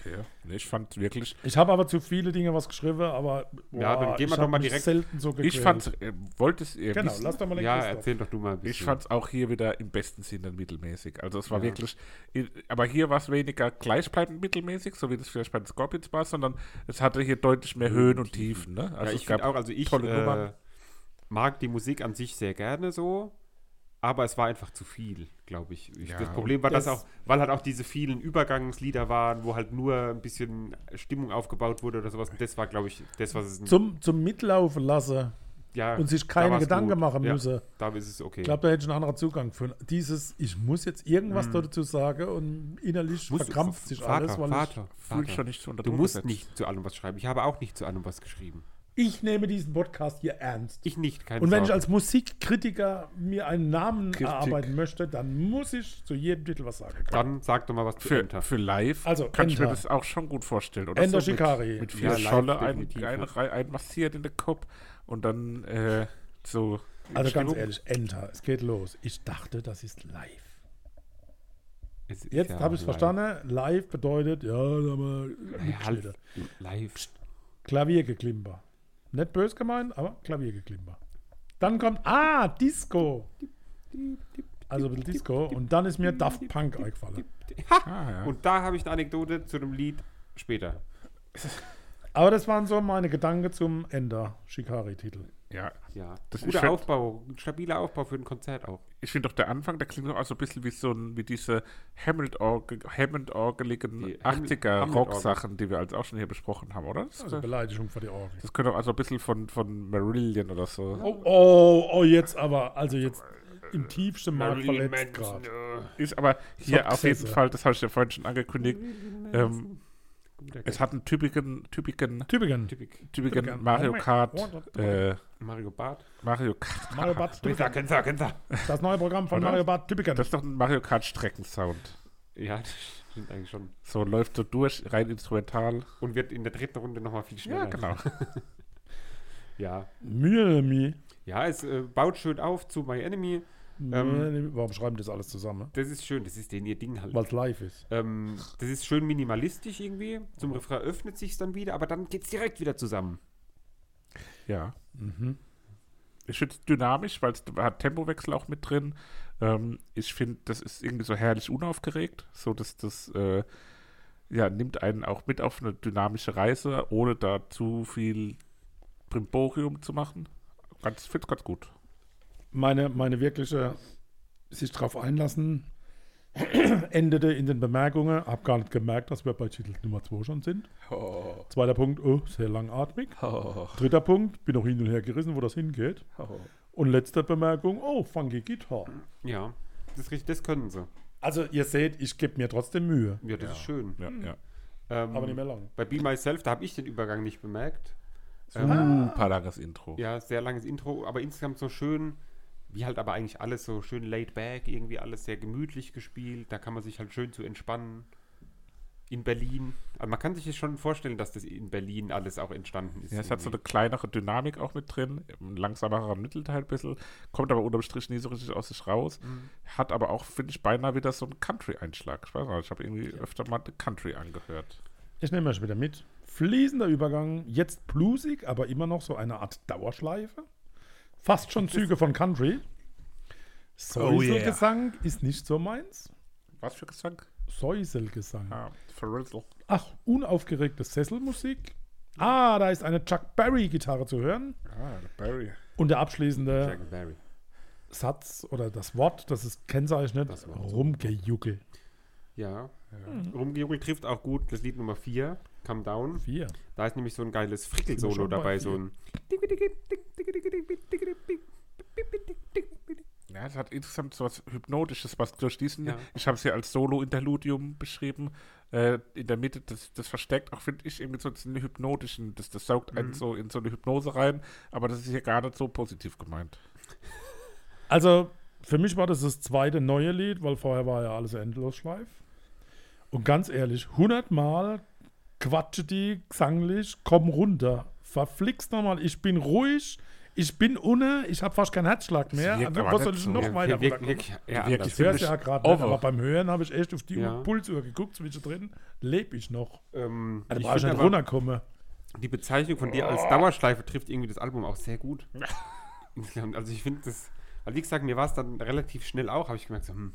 S1: Okay. Nee, ich fand wirklich,
S2: Ich habe aber zu viele Dinge was geschrieben, aber
S3: Ja, dann gehen wir
S2: ich
S3: doch mal direkt-
S2: selten so gequält.
S1: ich fand, äh, wolltest ihr
S2: Genau,
S1: wissen?
S2: lass doch mal den
S3: Ja,
S2: Christoph.
S3: erzähl doch du mal ein bisschen.
S1: Ich fand es auch hier wieder im besten Sinne mittelmäßig. Also es war
S3: Ja.
S1: wirklich, aber hier war es weniger gleichbleibend mittelmäßig, so wie das vielleicht bei den Scorpions war, sondern es hatte hier deutlich mehr Höhen und Tiefen. Ne?
S3: ja,
S1: es
S3: ich finde auch, also ich
S1: tolle
S3: äh, mag die Musik an sich sehr gerne so, aber es war einfach zu viel, glaube ich. ich
S1: Ja,
S3: das Problem war, dass
S2: das-
S3: auch, weil halt auch diese vielen Übergangslieder waren, wo halt nur ein bisschen Stimmung aufgebaut wurde oder sowas. Das war, glaube ich, das, was es
S2: Zum, zum Mitlaufen lassen
S3: ja,
S2: und sich keine Gedanken
S3: gut.
S2: machen
S3: ja,
S2: müssen.
S3: Da ist es okay.
S2: Ich glaube, da hätte ich einen anderen Zugang für dieses, ich muss jetzt irgendwas dazu sagen und innerlich.
S3: Musst-
S2: verkrampft sich
S3: Vater,
S2: alles, weil
S3: Vater,
S1: fühle ich
S3: Vater.
S1: schon nicht unter
S3: Du musst
S1: gesetzt.
S3: nicht zu allem was schreiben. Ich habe auch nicht zu allem was geschrieben.
S2: Ich, ich nehme diesen Podcast hier ernst.
S3: Ich nicht, keine
S2: Und wenn ich
S3: Sorge.
S2: als Musikkritiker mir einen Namen
S1: Kritik.
S2: erarbeiten möchte, dann muss ich zu jedem Titel was sagen können.
S3: Dann sag doch mal was zu
S1: Für,
S3: Enter.
S1: für live
S2: Also,
S1: kann ich mir
S2: Enter.
S1: das auch schon gut vorstellen. Oder
S2: Enter
S1: so mit,
S2: Shikari.
S1: mit viel
S3: Ja, live
S1: Scholle ein, ein, ein, einmassiert in den Kopf und dann äh, so
S2: Also ganz
S3: Stimmung.
S2: ehrlich, Enter, es geht los. Ich dachte, das ist live.
S3: Es ist
S2: Jetzt
S3: ja
S2: habe ich es
S3: live.
S2: verstanden. Live bedeutet, ja, aber
S3: Ja, halt live.
S2: Klaviergeklimper. Nicht böse gemeint, aber Klaviergeklimper. Dann kommt, ah, Disco. Also ein bisschen Disco. Und dann ist mir Daft Punk eingefallen.
S1: Ah, ja.
S3: Und da habe ich eine Anekdote zu dem Lied später.
S2: Aber das waren so meine Gedanken zum Ender Shikari-Titel.
S1: Ja.
S3: Ja.
S1: Das ist
S3: Guter
S1: schon-
S3: Aufbau, ein stabiler Aufbau für ein Konzert auch.
S1: Ich finde doch der Anfang, der klingt doch auch so ein bisschen wie so ein, wie diese Hammond-orgel- Hammond-orgeligen
S3: Hammond-
S1: 80er
S3: Hammond-Orgel.
S1: Rock-Sachen, die wir als auch schon hier besprochen haben, oder? Das,
S2: Also Beleidigung für die Orgel.
S1: das könnte auch also ein bisschen von, von Marillion oder so.
S2: Oh, oh, oh, jetzt aber, also jetzt im tiefsten Markt verletzt gerade.
S1: Ist aber hier auf jeden. Fall, das habe ich ja vorhin schon angekündigt, ähm, es hat einen typischen, typischen, typischen
S2: Typischen.
S1: Mario Kart, äh,
S3: Mario Bart.
S1: Mario Kart,
S2: Mario Bart Tübingen.
S3: Kennzer, Kennzer.
S2: Das neue Programm von
S1: Oder?
S2: Mario Bart Tübingen.
S1: das ist doch ein Mario Kart Streckensound.
S3: Ja, das stimmt eigentlich schon.
S1: So läuft so durch, rein instrumental.
S3: Und wird in der dritten Runde nochmal viel schneller.
S1: Ja, genau.
S3: Ja,
S2: Mühe, mi.
S3: ja es äh, baut schön auf zu My Enemy. Ähm,
S2: Warum schreiben das alles zusammen?
S3: Das ist schön, das ist denen ihr Ding halt.
S2: Weil es live ist.
S3: Ähm, das ist schön minimalistisch irgendwie. Zum Refrain öffnet sich dann wieder, aber dann geht es direkt wieder zusammen.
S1: Ja.
S2: Mhm.
S1: Ich finde es dynamisch, weil es hat Tempowechsel auch mit drin. Ähm, ich finde, das ist irgendwie so herrlich unaufgeregt. So, dass das äh, ja, nimmt einen auch mit auf eine dynamische Reise, ohne da zu viel Brimborium zu machen. Ganz, finde es ganz gut.
S2: Meine, meine wirkliche sich drauf einlassen endete in den Bemerkungen. Hab gar nicht gemerkt, dass wir bei Titel Nummer 2 schon sind. Zweiter Punkt, oh, sehr langatmig. Dritter Punkt, bin auch hin und her gerissen, wo das hingeht. Und letzte Bemerkung, oh, funky Guitar.
S3: Ja, das ist richtig, das können sie.
S2: Also ihr seht, ich gebe mir trotzdem Mühe.
S3: Ja, das ist schön.
S1: Ja, ja.
S3: Ähm,
S2: Aber nicht mehr lang.
S3: Bei Be Myself, da habe ich den Übergang nicht bemerkt.
S1: Super langes Intro.
S3: Ja, sehr langes Intro, aber insgesamt so schön, wie halt aber eigentlich alles so schön laid back, irgendwie alles sehr gemütlich gespielt. Da kann man sich halt schön zu entspannen. In Berlin. Also man kann sich das schon vorstellen, dass das in Berlin alles auch entstanden ist.
S1: Ja, es hat so eine
S3: irgendwie.
S1: kleinere Dynamik auch mit drin, ein langsamerer Mittelteil ein bisschen, kommt aber unterm Strich nie so richtig aus sich raus. Hat aber auch, finde ich, beinahe wieder so einen Country-Einschlag. Ich weiß nicht, ich habe irgendwie öfter mal Country angehört.
S2: Ich nehme euch wieder mit. Fließender Übergang, jetzt bluesig, aber immer noch so eine Art Dauerschleife. Fast schon Züge von Country. Säuselgesang ist nicht so meins.
S1: Was für Gesang?
S2: Säuselgesang.
S1: Ah, Verrizzle.
S2: Ach, unaufgeregte Sesselmusik. Ah, da ist eine Chuck Berry-Gitarre zu hören.
S1: Ah, Barry.
S2: Und der abschließende
S3: Berry.
S2: Satz oder das Wort, das ist kennzeichnet,
S3: Das.
S2: Rumgejuckel.
S3: Ja. Rumgejuckelt trifft auch gut das Lied Nummer 4, Come Down.
S2: Vier.
S3: Da ist nämlich so ein geiles Frickelsolo dabei, so ein
S1: Ja, es hat insgesamt so was Hypnotisches, was durch diesen,
S3: Ja.
S1: ich habe es ja als Solo-Interludium beschrieben, äh, in der Mitte, das, das versteckt auch, finde ich, irgendwie so diesen hypnotischen, das, das saugt einen so in so eine Hypnose rein, aber das ist hier gar nicht so positiv gemeint.
S2: Also, für mich war das das zweite neue Lied, weil vorher war ja alles Endlosschleif. Und ganz ehrlich, 100 Mal quatsche die gesanglich, komm runter. Verflixt nochmal, ich bin ruhig, ich bin ohne, ich habe fast keinen Herzschlag mehr.
S1: wirkt
S2: Also, was soll ich noch
S3: Ja,
S2: weiter
S3: wir
S2: runterkommen?
S3: wirken wirklich eher
S1: Wirklich
S3: anders.
S2: Ich höre es ja gerade nicht, aber beim Hören habe ich echt auf die
S3: Ja.
S2: Pulsuhr geguckt, zwischendrin lebe ich noch.
S3: Ähm,
S2: Also
S3: ich
S2: ich nicht
S3: aber,
S2: runterkommen.
S3: die Bezeichnung von dir als Dauerschleife trifft irgendwie das Album auch sehr gut. Also ich finde das, also wie gesagt, mir war es dann relativ schnell auch, habe ich gemerkt, so, hm,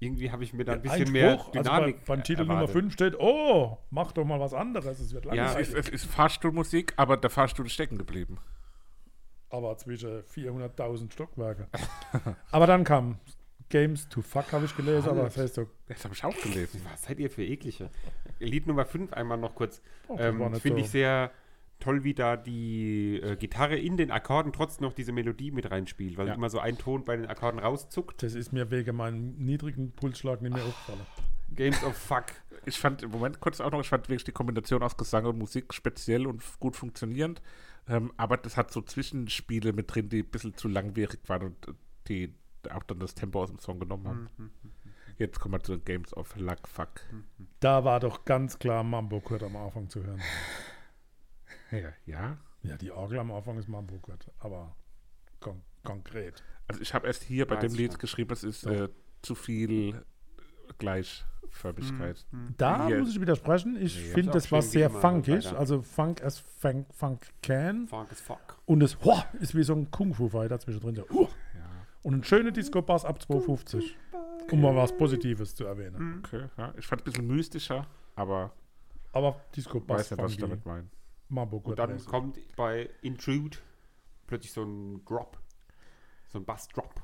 S3: irgendwie habe ich mir da ein bisschen mehr
S2: Einspruch, also
S3: Dynamik
S2: bei, beim Titel Nummer
S3: erwartet.
S2: 5 steht, oh, mach doch mal was anderes, es wird
S3: Ja,
S1: Es ist, es ist Fahrstuhlmusik, aber der Fahrstuhl ist stecken geblieben.
S2: Aber zwischen 400.000 Stockwerke. aber dann kam Games to Fuck, habe ich gelesen, aber das heißt so,
S1: Das habe ich auch gelesen.
S3: Was seid ihr für eklige? Lied Nummer 5 einmal noch kurz.
S2: Oh,
S3: ähm, Finde
S2: so.
S3: ich sehr toll, wie da die äh, Gitarre in den Akkorden trotzdem noch diese Melodie mit reinspielt, weil
S1: Ja.
S3: immer so ein Ton bei den Akkorden rauszuckt.
S2: das ist mir wegen meinem niedrigen Pulsschlag nicht mehr aufgefallen.
S3: Games of Fuck.
S1: Ich fand im Moment kurz auch noch, ich fand wirklich die Kombination aus Gesang und Musik speziell und gut funktionierend. Ähm, aber das hat so Zwischenspiele mit drin, die ein bisschen zu langwierig waren und äh, die auch dann das Tempo aus dem Song genommen haben.
S3: Mhm.
S1: Jetzt kommen wir zu Games of Luck Fuck.
S2: Da war doch ganz klar Mambo Kurt am Anfang zu hören.
S1: Ja, ja.
S2: Ja, die Orgel am Anfang ist Mambo Kurt, aber kon konkret.
S1: Also ich habe erst hier bei
S3: Weiß
S1: dem Lied geschrieben, es ist äh, zu viel Gleichförmigkeit.
S2: Da
S1: Hier.
S2: muss ich widersprechen. Ich
S1: Nee,
S2: finde, das war sehr funkig. Also Funk as Funk, Funk can.
S3: Funk as fuck.
S2: Und es hoa, ist wie so ein Kung-Fu-Fighter zwischendrin. So, uh,
S1: Ja,
S2: und ein schöner Disco-Bass ab 250. Um mal was Positives zu erwähnen.
S1: okay. Ja. Ich fand es ein bisschen mystischer, aber
S2: Aber Disco-Bass
S1: weiß nicht, was ich damit meine.
S3: Und dann kommt bei Intrude plötzlich so ein Drop. So ein Bass-Drop.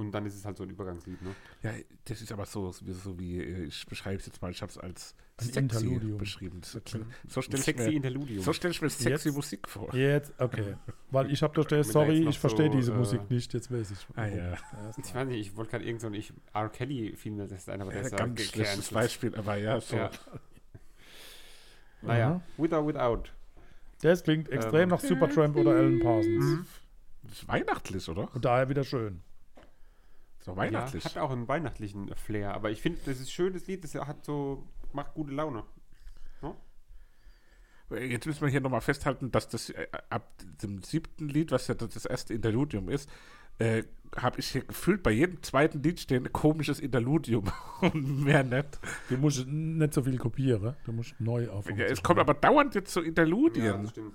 S3: Und dann ist es halt so ein Übergangslied, ne?
S1: Ja, das ist aber so, so wie, äh, ich beschreibe es jetzt mal, ich habe es als sexy
S2: Interludium.
S1: beschrieben. So,
S2: Okay.
S1: so stelle ich,
S3: Sexy
S1: mir- so stell ich mir sexy
S2: Jetzt-
S1: Musik vor.
S2: Jetzt, okay. Weil ich habe da stehen,
S3: Wenn da
S2: sorry, ich verstehe
S3: so,
S2: diese
S3: äh,
S2: Musik nicht, jetzt weiß ich.
S1: Ah, ja.
S3: ich weiß nicht, ich wollte gerade irgend so ein ich, R. Kelly fiel mir das ein, aber der
S1: Ja,
S3: ist
S1: ganz schlechtes. Beispiel, aber ja, so.
S3: Ja. Naja,
S2: Aha.
S3: with or without.
S2: Das klingt extrem
S3: Ähm.
S2: nach Supertramp oder Alan Parsons.
S3: Mhm.
S1: Das ist weihnachtlich, oder?
S2: Und daher wieder schön.
S1: Ist doch weihnachtlich.
S3: Ja, hat auch einen weihnachtlichen Flair, aber ich finde, das ist ein schönes Lied, das hat so, macht gute Laune.
S1: Jetzt müssen wir hier nochmal festhalten, dass das äh, ab dem siebten Lied, was ja das das erste Interludium ist, äh, habe ich hier gefühlt bei jedem zweiten Lied stehen ein komisches Interludium und mehr nicht.
S2: Du musst nicht so viel kopieren, du musst neu auf.
S1: Ja, es kommt aber dauernd jetzt so Interludien.
S3: stimmt.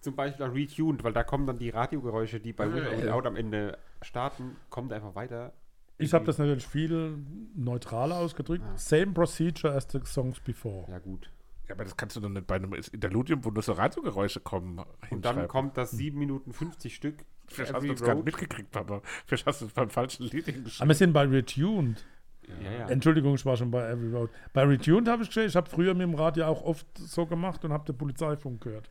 S3: Zum Beispiel auch Retuned, weil da kommen dann die Radiogeräusche, die bei or
S1: Ja.
S3: Without am Ende starten, kommt einfach weiter.
S2: Ich habe das natürlich viel neutraler ausgedrückt. Same procedure as the songs before.
S3: Ja, gut.
S1: Ja, aber das kannst du doch nicht bei einem Interludium, wo nur so Radiogeräusche kommen,
S3: Und dann kommt das 7 Minuten 50 Stück.
S1: Vielleicht hast du das gar nicht mitgekriegt, Papa. Vielleicht hast du es beim falschen Lied
S2: Aber
S1: hingeschrieben.
S2: wir sind bei Retuned.
S3: Ja, ja.
S2: Entschuldigung, ich war schon bei Every Road. Bei Retuned habe ich gesehen, ich habe früher mit dem Radio auch oft so gemacht und habe den Polizeifunk gehört.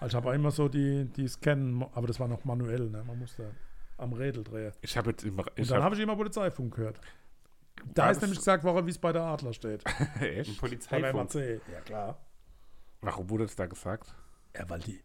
S2: Also ich habe immer so die, die Scannen, aber das war noch manuell, ne? man musste am Rädel drehen.
S1: Ich habe jetzt immer.
S2: Und
S1: Ich
S2: dann
S1: hab,
S2: habe ich immer Polizeifunk gehört. Da ist
S1: das-
S2: nämlich gesagt worden, wie es bei der Adler steht.
S1: Echt?
S2: Beim
S3: Polizeifunk.
S2: MAC. Ja, klar.
S1: Warum wurde es da gesagt?
S2: Ja, weil die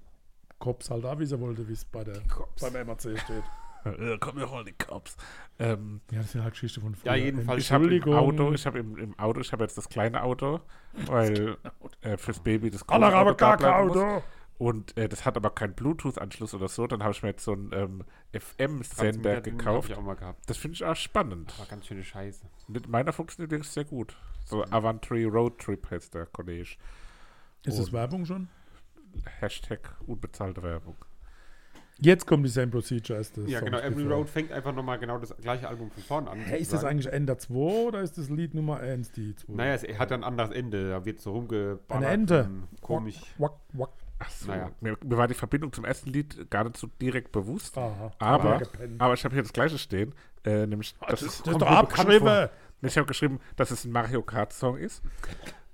S2: Cops halt auch wissen wollte, wie es bei der, beim MAC steht.
S1: Komm, wir holen die Cops. Ähm,
S2: Ja, das ist ja halt Geschichte von früher.
S3: Ja, jedenfalls.
S1: ich habe im. Auto, ich habe im, im Auto, ich habe jetzt das kleine Auto, weil äh, fürs Baby das große
S2: Aller aber
S1: da
S2: gar kein
S1: bleiben muss.
S2: Auto.
S1: Und äh, das hat aber keinen Bluetooth-Anschluss oder so. Dann habe ich mir jetzt so einen ähm, FM-Sender gekauft.
S3: ich auch mal gehabt.
S1: Das finde ich auch spannend.
S3: War ganz schöne Scheiße.
S1: Mit meiner funktioniert das sehr gut. So Avantry Road Trip heißt der Kollege.
S2: Ist das Werbung schon?
S1: Hashtag unbezahlte Werbung.
S2: Jetzt kommt die Same Procedure as the
S3: Ja,
S2: songs
S3: genau. Every. Road fängt einfach nochmal genau das gleiche Album von vorn an.
S2: Hä, ist das eigentlich Ende 2 oder ist das Lied Nummer 1 die 2?
S3: Naja, es hat ein anderes Ende. Da wird so rumgeballert.
S2: Eine Ente.
S3: und Komisch.
S2: Wack, wack.
S1: Ach so.
S3: Naja.
S1: Mir, mir war die Verbindung zum ersten Lied gar nicht so direkt bewusst.
S2: Aha.
S1: Aber, aber ich habe hier das gleiche stehen. Äh, nämlich, das, ist,
S2: das ist
S3: kommt
S2: doch abgeschrieben.
S1: ich habe geschrieben, dass es ein Mario Kart Song ist.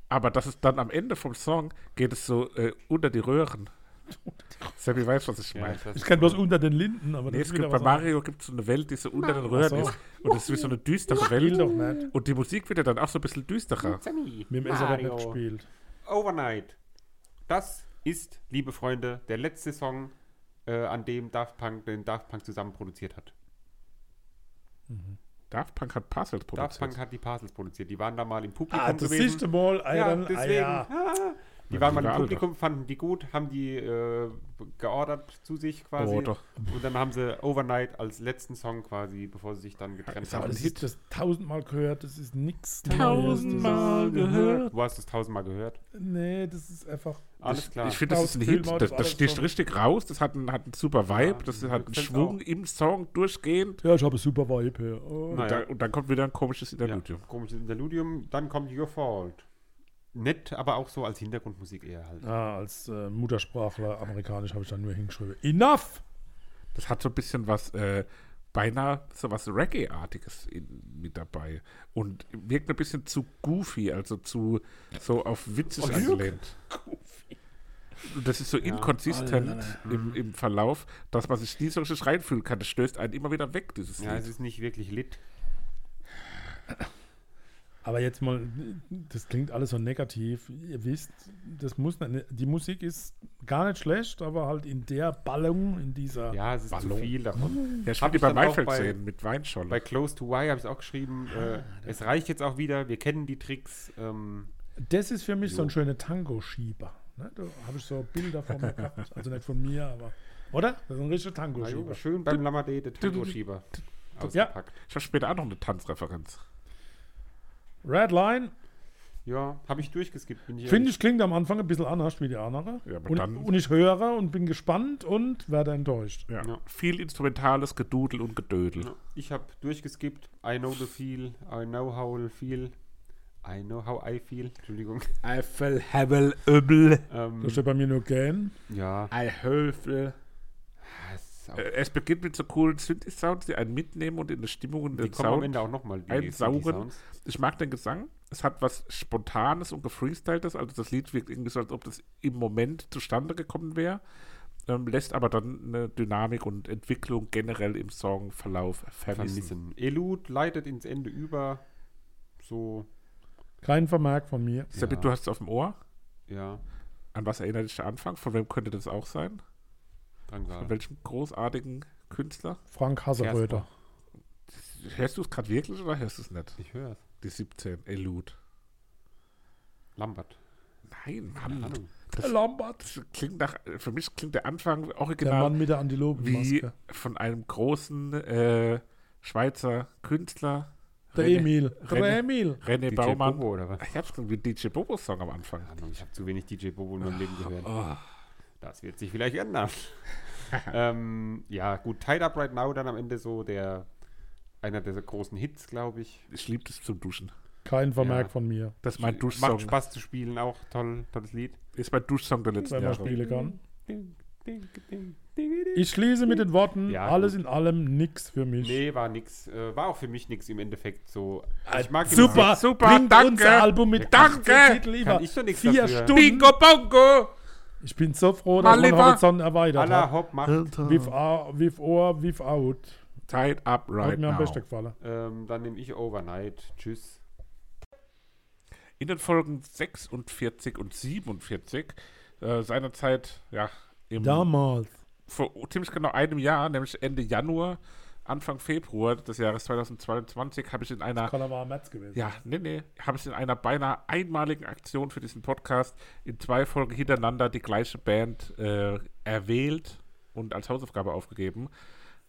S1: Aber dass es dann am Ende vom Song geht es so äh, unter die Röhren. Sammy weiß, was ich
S3: Ja,
S1: meine.
S3: ich weiß
S2: Ich kenne bloß unter den Linden, aber
S1: Nee,
S2: das
S1: es
S2: ist
S1: gibt bei. Mario gibt es so eine Welt, die so unter den Röhren
S2: so.
S1: ist. Und das ist wie so eine düstere Welt.
S2: doch nicht.
S1: Und die Musik wird ja dann auch so ein bisschen düsterer.
S3: Sammy,
S2: Mit dem
S3: Mario,
S2: gespielt.
S3: Overnight. Das ist, liebe Freunde, der letzte Song, äh, an dem Daft Punk den Daft Punk zusammen produziert hat.
S1: Daft Punk hat Parcels
S3: Daft
S1: produziert.
S3: Punk hat die Parcels produziert. Die waren da mal im Publikum
S2: Ah, das
S3: gewesen.
S2: siehst du mal. Ah,
S3: ja, deswegen.
S2: Ah, ja.
S3: Die
S1: Ja,
S3: waren mal im Publikum, fanden die gut, haben die äh, geordert zu sich quasi.
S1: Oh, doch.
S3: Und dann haben sie Overnight als letzten Song quasi, bevor sie sich dann getrennt
S1: Ist aber
S2: Aber
S3: haben.
S2: das
S1: ein
S2: ist das tausendmal gehört, das ist nichts
S1: Tausendmal gehört.
S3: Du hast es tausendmal gehört.
S2: Nee, das ist einfach.
S3: Alles klar.
S1: Ich finde, das ist ein Hit. Das,
S2: das
S1: das sticht
S2: schon.
S1: richtig raus. Das hat einen, hat einen super Vibe.
S3: Ja,
S1: das hat einen Schwung
S3: auch.
S1: im Song durchgehend.
S2: Ja, ich habe ein super Vibe hier. Oh.
S3: Naja.
S1: Und, dann, und dann kommt wieder ein komisches
S3: Ja,
S1: Interludium.
S3: komisches Interludium. Dann kommt Your Fault. Nett, aber auch so als Hintergrundmusik eher halt.
S2: Ah, als äh, Muttersprachler amerikanisch habe ich dann nur hingeschrieben. Enough!
S1: Das hat so ein bisschen was, äh, beinahe so was Reggae-artiges mit dabei. Und wirkt ein bisschen zu goofy, also zu so auf witzig
S3: Oh,
S1: angelehnt. Das ist so inkonsistent im, im Verlauf, dass man sich nie so richtig reinfühlen kann. Das stößt einen immer wieder weg, dieses
S3: Ja, es
S1: Lied.
S3: ist nicht wirklich lit.
S2: Aber jetzt mal, das klingt alles so negativ. Ihr wisst, das muss nicht, die Musik ist gar nicht schlecht, aber halt in der Ballung, in dieser.
S3: Ja, es ist zu
S1: Ballon.
S3: viel davon.
S1: Ja, die
S3: ich
S1: bei Maifeld sehen, mit Weinscholle.
S3: Bei Close to Y habe ich es auch geschrieben. Äh, es reicht jetzt auch wieder. Wir kennen die Tricks. Ähm,
S2: Das ist für mich so ein
S3: Jo.
S2: schöner Tango-Schieber. Ne? Da habe ich so Bilder von mir gehabt. Also nicht von mir, aber Oder? Das ist ein richtiger
S3: jo,
S2: Tango-Schieber.
S3: schön beim Lamadé, der Tango-Schieber.
S2: Ja.
S3: Ausgepackt.
S1: Ich habe später auch noch eine Tanzreferenz.
S2: Red Line,
S3: Ja, habe ich durchgeskippt. Bin ich
S2: finde ich, klingt am Anfang ein bisschen anders wie die andere.
S1: Ja, aber
S2: und,
S1: dann-
S2: und ich höre und bin gespannt und werde enttäuscht.
S1: Ja.
S3: Ja.
S1: Viel instrumentales Gedudel und Gedödel.
S3: Ja, Ich habe durchgeskippt. I know the feel. I know how I feel. I know how I feel. Entschuldigung.
S1: Eiffel, Hebel, Öbel.
S3: Ähm,
S2: Da steht bei mir nur gern.
S3: ja.
S1: Eihöfel.
S3: es auch-
S1: Äh, Es beginnt mit so coolen Synthi-Sounds, die einen mitnehmen und in eine Stimmung und den
S3: am
S1: Sound.
S3: Ende auch nochmal.
S1: einsaugen. Ich mag den Gesang. Es hat was Spontanes und Gefreestyltes. Also das Lied wirkt irgendwie so, als ob das im Moment zustande gekommen wäre. Ähm, lässt aber dann eine Dynamik und Entwicklung generell im Songverlauf vermissen.
S3: Vermissen. Elude leitet ins Ende über. So,
S2: Kein Vermerk von mir.
S1: Seppi,
S3: Ja.
S1: du hast es auf dem Ohr.
S3: ja,
S1: An was erinnert dich der Anfang? Von wem könnte das auch sein?
S3: Drangsal.
S1: Von welchem großartigen Künstler?
S2: Frank Hasseröder.
S1: Hörst du es gerade wirklich oder hörst du es nicht?
S3: Ich höre es.
S1: Die 17, Elude.
S3: Lambert.
S1: Nein,
S3: Keine
S1: Mann.
S3: Ahnung.
S2: Der Lambert.
S1: Das klingt nach, für mich klingt der Anfang
S2: Der
S1: original
S2: Mann mit der
S1: wie
S2: Antilopenmaske.
S1: von einem großen äh, Schweizer Künstler.
S2: Der
S1: René-
S2: Emil.
S1: René-
S2: Der Emil.
S1: René
S3: DJ
S1: Baumann.
S3: Bobo oder was?
S1: Ich hab's wie DJ Bobo Song am Anfang.
S3: Ich habe zu wenig DJ Bobo in meinem Leben gehört.
S1: Oh.
S3: Das wird sich vielleicht ändern. ähm, ja, gut, Tied Up Right Now dann am Ende so der einer der großen Hits, glaube ich.
S1: Ich liebe das zum Duschen.
S2: Kein Vermerk
S3: Ja.
S2: von mir.
S1: Das ist mein
S3: Macht
S1: Duschsong.
S3: Spaß zu spielen, auch toll, tolles Lied.
S1: Ist mein Duschsong der letzten
S2: Wenn man
S1: Jahre.
S2: spielen kann.
S3: Ding, ding, ding, ding, ding.
S2: Ich schließe mit den Worten,
S3: Ja,
S2: alles
S3: gut.
S2: in allem nix für mich.
S3: Nee, war nix. Äh, war auch für mich nix im Endeffekt so. Ich mag
S2: Super.
S1: Super,
S2: bringt
S1: danke.
S2: unser Album mit
S1: Danke.
S2: 18 Titeln
S3: Kann
S2: über
S3: ich doch nichts
S2: vier
S3: dafür.
S2: Stunden.
S1: Bingo Bongo!
S2: Ich bin so froh, dass mein. Horizont erweitert
S3: Allah
S2: hat.
S3: Hopp macht.
S2: With, uh, with or without.
S1: Tied up
S2: Hat
S1: right
S2: mir am
S1: now.
S2: besten gefallen.
S3: Ähm, dann nehme ich Overnight. Tschüss.
S1: In den Folgen 46 und 47 äh, seinerzeit, ja, im,
S2: Damals.
S1: vor ziemlich genau einem Jahr, nämlich Ende Januar, Anfang Februar des Jahres 2022, habe ich in einer
S2: Kann aber Metz gewesen.
S1: Ja, nee, nee. Habe ich in einer beinahe einmaligen Aktion für diesen Podcast in zwei Folgen hintereinander die gleiche Band äh, erwählt und als Hausaufgabe aufgegeben.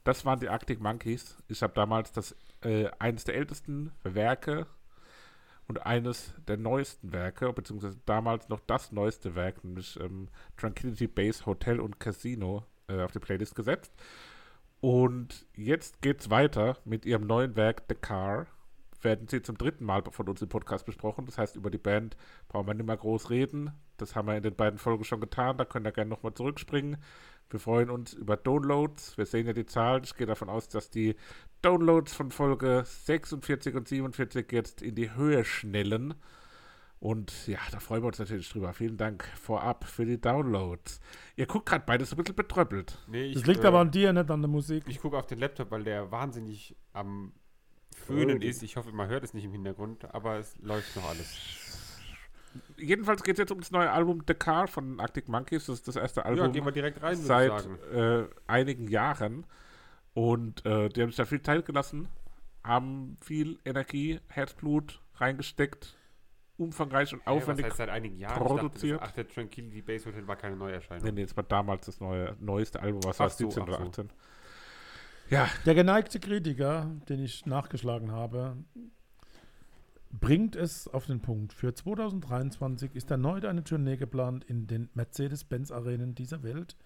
S1: Das waren die Arctic Monkeys. Ich habe damals das äh, eines der ältesten Werke und eines der neuesten Werke, beziehungsweise damals noch das neueste Werk, nämlich ähm, Tranquility Base Hotel und Casino äh, auf die Playlist gesetzt. Und jetzt geht's weiter mit ihrem neuen Werk The Car. Werden sie zum dritten Mal von uns im Podcast besprochen. Das heißt, über die Band brauchen wir nicht mehr groß reden. Das haben wir in den beiden Folgen schon getan. Da könnt ihr gerne nochmal zurückspringen. Wir freuen uns über Downloads. Wir sehen ja die Zahlen. Ich gehe davon aus, dass die Downloads von Folge 46 und 47 jetzt in die Höhe schnellen. Und ja, da freuen wir uns natürlich drüber. Vielen Dank vorab für die Downloads. Ihr guckt gerade beides so ein bisschen betröppelt.
S3: Nee, ich,
S2: Das liegt
S3: äh,
S2: aber an dir, nicht an der Musik.
S3: Ich gucke auf den Laptop, weil der wahnsinnig am Föhnen
S2: Oh,
S3: ist. Ich hoffe, man hört es nicht im Hintergrund, aber es läuft noch alles.
S1: Jedenfalls geht es jetzt um das neue Album The Car von Arctic Monkeys. Das ist das erste Album.
S3: ja, gehen wir direkt rein,
S1: seit
S3: sagen.
S1: äh, einigen Jahren. Und äh, die haben sich da viel Zeit gelassen, haben viel Energie, Herzblut reingesteckt, umfangreich und
S3: Hä, was
S1: aufwendig.
S3: heißt seit einigen Jahren?
S1: produziert.
S3: Ich dachte, das, ach, der Tranquility Base Hotel war keine Neuerscheinung.
S1: nee, nee, das war damals das neue, neueste Album, was
S3: Ach
S1: war es,
S3: so,
S1: 17 oder
S3: ach so.
S1: 18. Ja,
S2: Der geneigte Kritiker, den ich nachgeschlagen habe, bringt es auf den Punkt. Für 2023 ist erneut eine Tournee geplant in den Mercedes-Benz-Arenen dieser Welt,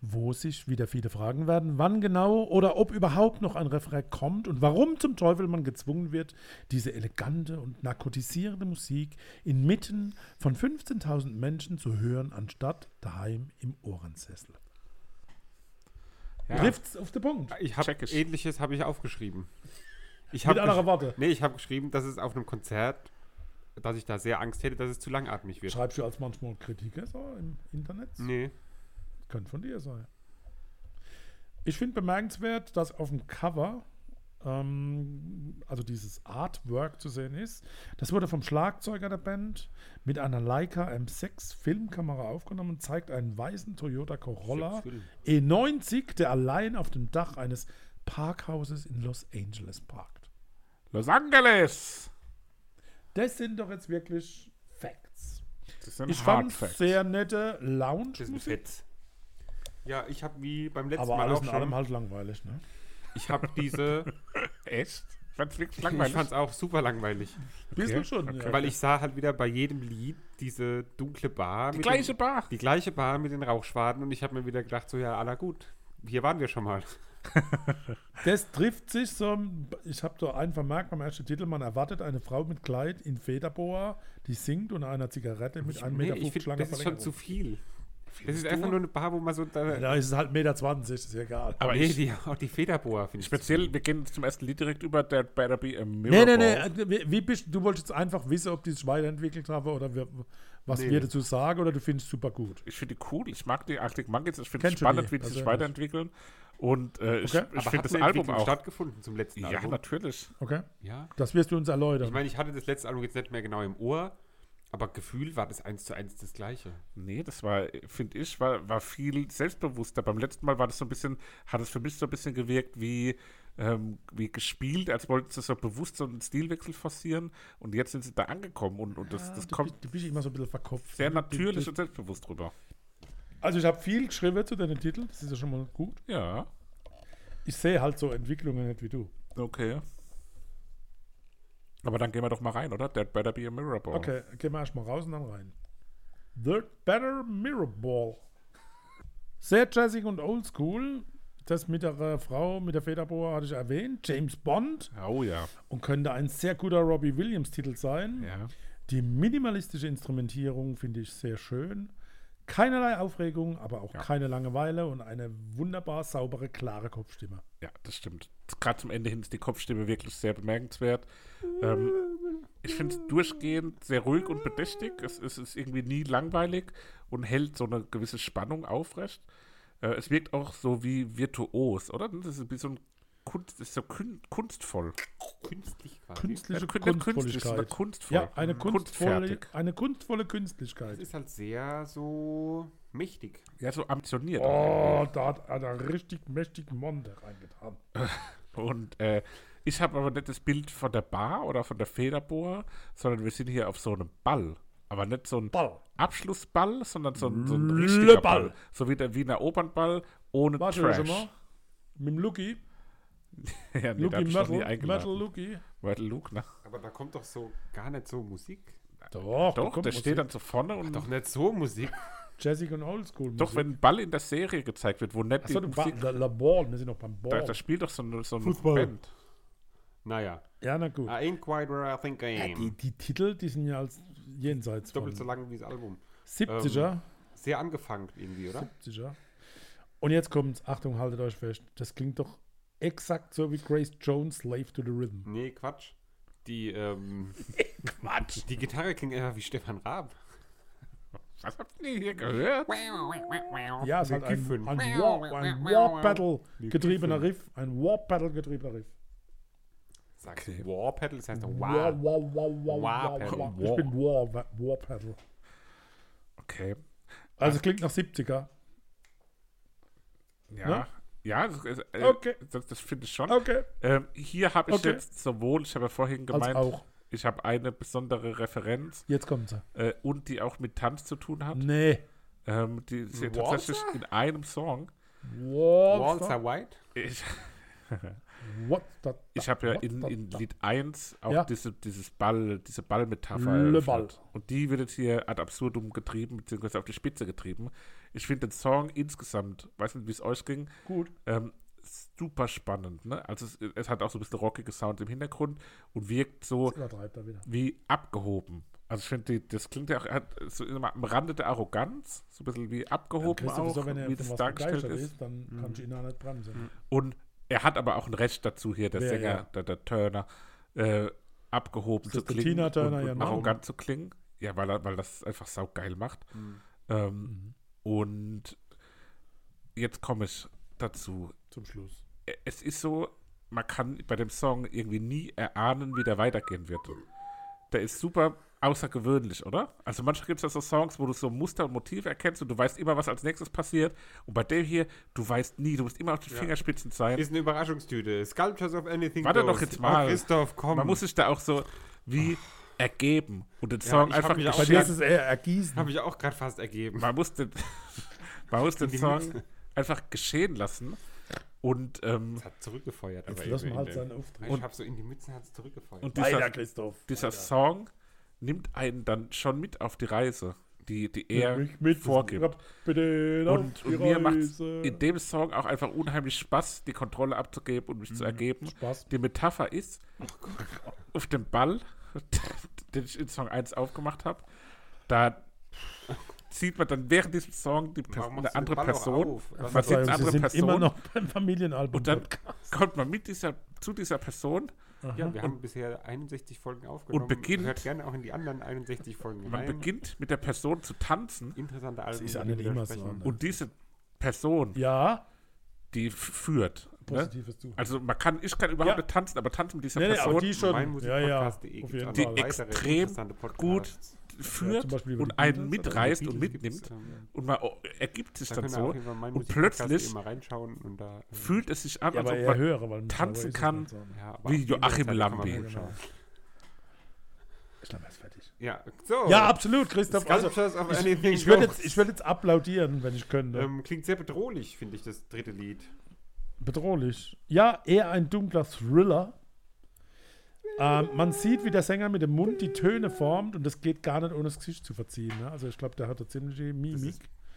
S2: wo sich wieder viele fragen werden, wann genau oder ob überhaupt noch ein Refrain kommt und warum zum Teufel man gezwungen wird, diese elegante und narkotisierende Musik inmitten von 15.000 Menschen zu hören, anstatt daheim im Ohrensessel.
S1: ja.
S2: Trifft's auf den Punkt.
S3: Ich habe ähnliches habe ich aufgeschrieben. Ich
S2: Mit
S3: habe
S2: anderer Worte.
S3: nee, ich habe geschrieben, dass es auf einem Konzert, dass ich da sehr Angst hätte, dass es zu langatmig wird.
S2: Schreibst du als manchmal Kritiker so im Internet?
S3: Nee.
S2: Könnte von dir sein. Ich finde bemerkenswert, dass auf dem Cover, ähm, also dieses Artwork zu sehen ist. Das wurde vom Schlagzeuger der Band mit einer Leica M6 Filmkamera aufgenommen und zeigt einen weißen Toyota Corolla
S3: Film.
S2: E90, der allein auf dem Dach eines Parkhauses in Los Angeles parkt.
S1: Los Angeles!
S2: Das sind doch jetzt wirklich Facts.
S1: Das sind
S2: Ich fand
S1: Facts.
S2: sehr nette Lounge-Musik.
S3: Ja, ich habe wie beim letzten
S2: Aber
S3: Mal
S2: alles
S3: auch
S2: in
S3: schon.
S2: allem halt langweilig, ne?
S3: Ich habe diese.
S1: Echt? Ich fand's wirklich
S3: ich
S1: langweilig.
S3: fand es auch super langweilig.
S2: Bisschen schon, ja.
S3: Weil ich sah halt wieder bei jedem Lied diese dunkle Bar.
S1: die
S3: mit
S1: gleiche
S3: den,
S1: Bar.
S3: Die gleiche Bar mit den Rauchschwaden und ich habe mir wieder gedacht, so ja, aller gut. Hier waren wir schon mal.
S2: Das trifft sich so. Ich habe da einen vermerkt beim ersten Titel. Man erwartet eine Frau mit Kleid in Federboa, die singt und einer Zigarette mit einem
S3: Nee,
S2: Meter
S3: ich
S2: langer
S3: das ist schon zu viel. Das ist einfach nur eine Bar, wo man so. Da,
S2: Da ist es halt Meter 20, ist ja egal.
S1: Aber
S3: nee,
S1: ich,
S3: die, auch die Federboa finde ich.
S1: speziell, wir gehen zum ersten Lied direkt über, der better be a
S2: Nee,
S1: mirror
S2: nee, nee.
S1: ball.
S2: äh, Wie, wie bist, du wolltest jetzt einfach wissen, ob die sich weiterentwickelt haben oder wir, was
S3: Nee,
S2: wir
S3: nee.
S2: dazu sagen oder du findest es super gut.
S1: Ich finde die cool. Ich mag die Arctic Monkeys. Ich finde es spannend,
S2: die
S1: wie die sich weiterentwickeln. Und äh, ich,
S2: Okay.
S1: ich
S3: Aber
S1: finde
S3: hat
S1: das Album auch.
S3: stattgefunden zum letzten
S1: Ja,
S3: Album?
S1: natürlich.
S2: Okay?
S3: Ja.
S2: Das wirst du uns erläutern.
S3: Ich meine, ich hatte das letzte Album jetzt nicht mehr genau im Ohr, aber Gefühl war das eins zu eins das gleiche.
S1: Nee, das war, finde ich, war, war viel selbstbewusster. Beim letzten Mal war das so ein bisschen, hat es für mich so ein bisschen gewirkt wie, ähm, wie gespielt, als wollten sie so bewusst so einen Stilwechsel forcieren. Und jetzt sind sie da angekommen und, und das,
S2: Ja,
S1: das
S2: du,
S1: kommt
S2: du bist immer so ein bisschen verkopft.
S1: sehr
S2: Du-
S1: natürlich
S2: du-
S1: und selbstbewusst drüber.
S2: Also ich habe viel geschrieben zu deinen Titeln, das ist ja schon mal gut.
S1: Ja,
S2: Ich sehe halt so Entwicklungen nicht wie du.
S1: okay. Aber dann gehen wir doch mal rein, oder? That better be a mirror ball.
S2: Okay, gehen wir erstmal raus und dann rein. The Better Mirror Ball. Sehr jazzig und oldschool. Das mit der äh, Frau mit der Federboa hatte ich erwähnt. James Bond.
S1: Oh ja.
S2: Und könnte ein sehr guter Robbie Williams-Titel sein.
S1: Ja.
S2: Die minimalistische Instrumentierung finde ich sehr schön. Keinerlei Aufregung, aber auch
S1: Ja.
S2: keine Langeweile und eine wunderbar saubere, klare Kopfstimme.
S1: Ja, das stimmt. Gerade zum Ende hin ist die Kopfstimme wirklich sehr bemerkenswert. Ähm, ich finde es durchgehend sehr ruhig und bedächtig. Es, es ist irgendwie nie langweilig und hält so eine gewisse Spannung aufrecht. Äh, es wirkt auch so wie virtuos, oder? Das ist wie so ein Kunst, ist so kun kunstvoll.
S3: Künstlich quasi.
S2: Künstliche
S1: Ja, kun- nicht künstlich, sondern
S2: Kunstvolligkeit.
S1: kunstvoll.
S2: Ja, eine kunstvolle,
S1: Kunstfertig.
S2: eine kunstvolle
S3: Es
S2: Künstlichkeit.
S3: ist halt sehr so mächtig.
S1: Ja, so ambitioniert.
S2: Oh, da hat einer richtig mächtigen Monde reingetan.
S1: Und äh, ich habe aber nicht das Bild von der Bar oder von der Federbohr, sondern wir sind hier auf so einem Ball. Aber nicht so ein
S2: Ball.
S1: Abschlussball, sondern so ein, so ein richtiger
S2: Ball.
S1: Ball. So wie der Wiener Opernball ohne
S2: Warte
S1: Trash.
S2: mal. Mit dem Lucky.
S1: ja, nee, da nie
S2: Metal. Metal Lucky.
S1: Metal Luke, ne?
S3: Aber da kommt doch so gar nicht so Musik.
S2: Doch, da
S1: Doch, der
S2: Musik.
S1: steht dann so vorne und
S3: Doch nicht so Musik.
S2: Jazzig und Oldschool.
S1: doch, wenn ein Ball in der Serie gezeigt wird, wo nicht
S2: Achso,
S1: die
S2: du
S1: Musik,
S2: der, der Ball, wir sind noch beim
S1: da,
S2: Ball.
S1: da spielt doch so eine, so eine
S2: Fußball.
S1: Band.
S3: Naja.
S2: ja, na gut.
S3: I ain't quite where I think I
S2: Ja, die,
S3: am.
S2: die Titel, die sind ja als jenseits von
S3: Doppelt so lang wie das Album.
S2: 70er.
S3: Sehr angefangen irgendwie, oder?
S2: 70er. Und jetzt kommt's, Achtung, haltet euch fest. Das klingt doch exakt so wie Grace Jones, Slave to the Rhythm.
S3: Nee, Quatsch. Die, ähm,
S2: Quatsch.
S3: die Gitarre klingt eher wie Stefan Raab.
S1: Was habt ihr hier gehört?
S2: Ja, es hat ein, ein War, ein War Battle getriebener. Riff. Ein War Battle getriebener Riff.
S3: Sagst
S1: Okay.
S3: War Pedal? Das heißt doch
S2: War,
S3: Wow.
S2: war, war, war,
S3: War
S2: war, war. Ich bin War, War, Battle.
S1: Okay.
S2: Also es klingt nach 70er.
S1: Ja.
S2: Ne?
S1: Ja, das, ist, äh,
S2: Okay.
S1: das, das finde ich schon.
S2: Okay.
S1: Ähm, hier habe ich
S2: Okay.
S1: jetzt sowohl, ich habe ja vorhin gemeint,
S2: auch.
S1: ich habe eine besondere Referenz
S2: Jetzt kommt sie.
S1: äh, und die auch mit Tanz zu tun hat.
S2: Nee.
S1: Ähm, die ist ja
S3: Walzer?
S1: tatsächlich in einem Song.
S2: Waltzer.
S3: Walter White?
S1: Ich,
S2: What the,
S1: ich habe ja in, in Lied 1 auch
S2: Ja.
S1: diese, dieses Ball, diese Ballmetapher
S2: Le. Ball.
S1: Und die wird jetzt hier ad absurdum getrieben, beziehungsweise auf die Spitze getrieben. Ich finde den Song insgesamt, weiß nicht, wie es euch ging,
S2: Gut.
S1: ähm, super spannend. Ne? Also es, es hat auch so ein bisschen rockige Sound im Hintergrund und wirkt so wie abgehoben. Also ich finde, das klingt ja auch, hat so immer am Rande der Arroganz, so ein bisschen wie abgehoben auch,
S2: so, wenn er
S1: wie das dargestellt ist.
S2: ist, dann du ihn auch nicht bremsen.
S1: Und er hat aber auch ein Recht dazu hier, der
S2: Ja,
S1: Sänger,
S2: ja.
S1: Der, der Turner, äh, abgehoben zu klingen
S2: Tina Turner,
S1: und,
S2: ja,
S1: und
S2: ne?
S1: arrogant zu klingen. Ja, weil er, weil das einfach saugeil macht. Ähm,
S2: Mhm.
S1: Und jetzt komme ich dazu.
S2: Zum Schluss.
S1: Es ist so, man kann bei dem Song irgendwie nie erahnen, wie der weitergehen wird. Der ist super außergewöhnlich, oder? Also manchmal gibt es ja so Songs, wo du so Muster und Motive erkennst und du weißt immer, was als nächstes passiert. Und bei dem hier, du weißt nie, du musst immer auf den
S3: Ja.
S1: Fingerspitzen sein.
S3: Ist eine Überraschungstüte. Sculptures of Anything
S1: Warte
S3: goes.
S1: doch jetzt
S3: Oh,
S1: mal.
S3: Christoph, komm.
S1: Man muss sich da auch so wie ergeben und den
S3: Ja,
S1: Song
S3: ich hab
S1: einfach
S3: mich auch
S2: ist eher ergießen.
S3: Habe ich auch gerade fast ergeben.
S1: Man muss den, man muss den Song
S3: Mütze.
S1: einfach geschehen lassen. Und, ähm,
S3: Es hat zurückgefeuert.
S2: Jetzt
S3: aber
S2: lassen wir halt
S3: in
S2: seinen Auftritt.
S3: Ich habe so in die Mütze hat es zurückgefeuert.
S1: und dieser,
S2: Christoph.
S1: dieser Song nimmt einen dann schon mit auf die Reise, die, die er
S2: Mich mit-
S1: vorgibt. Und, und mir macht in dem Song auch einfach unheimlich Spaß, die Kontrolle abzugeben und mich zu ergeben.
S2: Spaß.
S1: Die Metapher ist, auf dem Ball, den ich in Song 1 aufgemacht habe, da sieht man dann während diesem Song die Pers
S3: Warum
S1: eine andere Person. Man
S3: ist
S1: sieht eine
S2: Sie
S1: andere
S2: sind
S1: Person.
S2: immer noch beim Familienalbum.
S1: Und dann kommt man mit dieser, zu dieser Person,
S3: Ja, wir haben bisher 61 Folgen aufgenommen.
S1: beginnt-
S3: Hört gerne auch in die anderen 61 Folgen
S1: man
S3: rein.
S1: beginnt mit der Person zu tanzen
S3: Interessante Alben.
S2: ist
S3: über
S2: ja
S3: die
S2: immer so, ne?
S1: und diese Person,
S2: Ja,
S1: die führt. Ne?
S2: positives zu.
S1: Also man kann, ich kann überhaupt
S2: Ja.
S1: nicht tanzen, aber tanzen mit dieser
S2: Nee, nee,
S1: Person
S2: aber die schon. Ja, ja,
S1: Die extrem
S3: interessante
S1: gut
S3: Podcasts.
S1: Führt
S2: über
S1: und einen
S2: Beatles,
S1: mitreißt und mitnimmt und man oh, ergibt sich
S3: Da
S1: dann so und plötzlich
S3: und da. ähm,
S1: fühlt es sich an,
S2: Ja,
S1: als ob man
S2: höhere, weil
S1: tanzen kann.
S2: nicht so.
S3: ja,
S1: wie Joachim Lambi.
S2: Ich glaube, er ist fertig.
S3: Ja, so.
S2: Ja, absolut, Christoph. Also, ich ich würde jetzt, ich würd jetzt applaudieren, wenn ich könnte.
S3: Ähm, klingt sehr bedrohlich, finde ich, das dritte Lied.
S2: Bedrohlich. Ja, eher ein dunkler Thriller. Ähm, man sieht, wie der Sänger mit dem Mund die Töne formt und das geht gar nicht ohne das Gesicht zu verziehen. Ne? Also ich glaube, der hat eine ziemliche Mimik.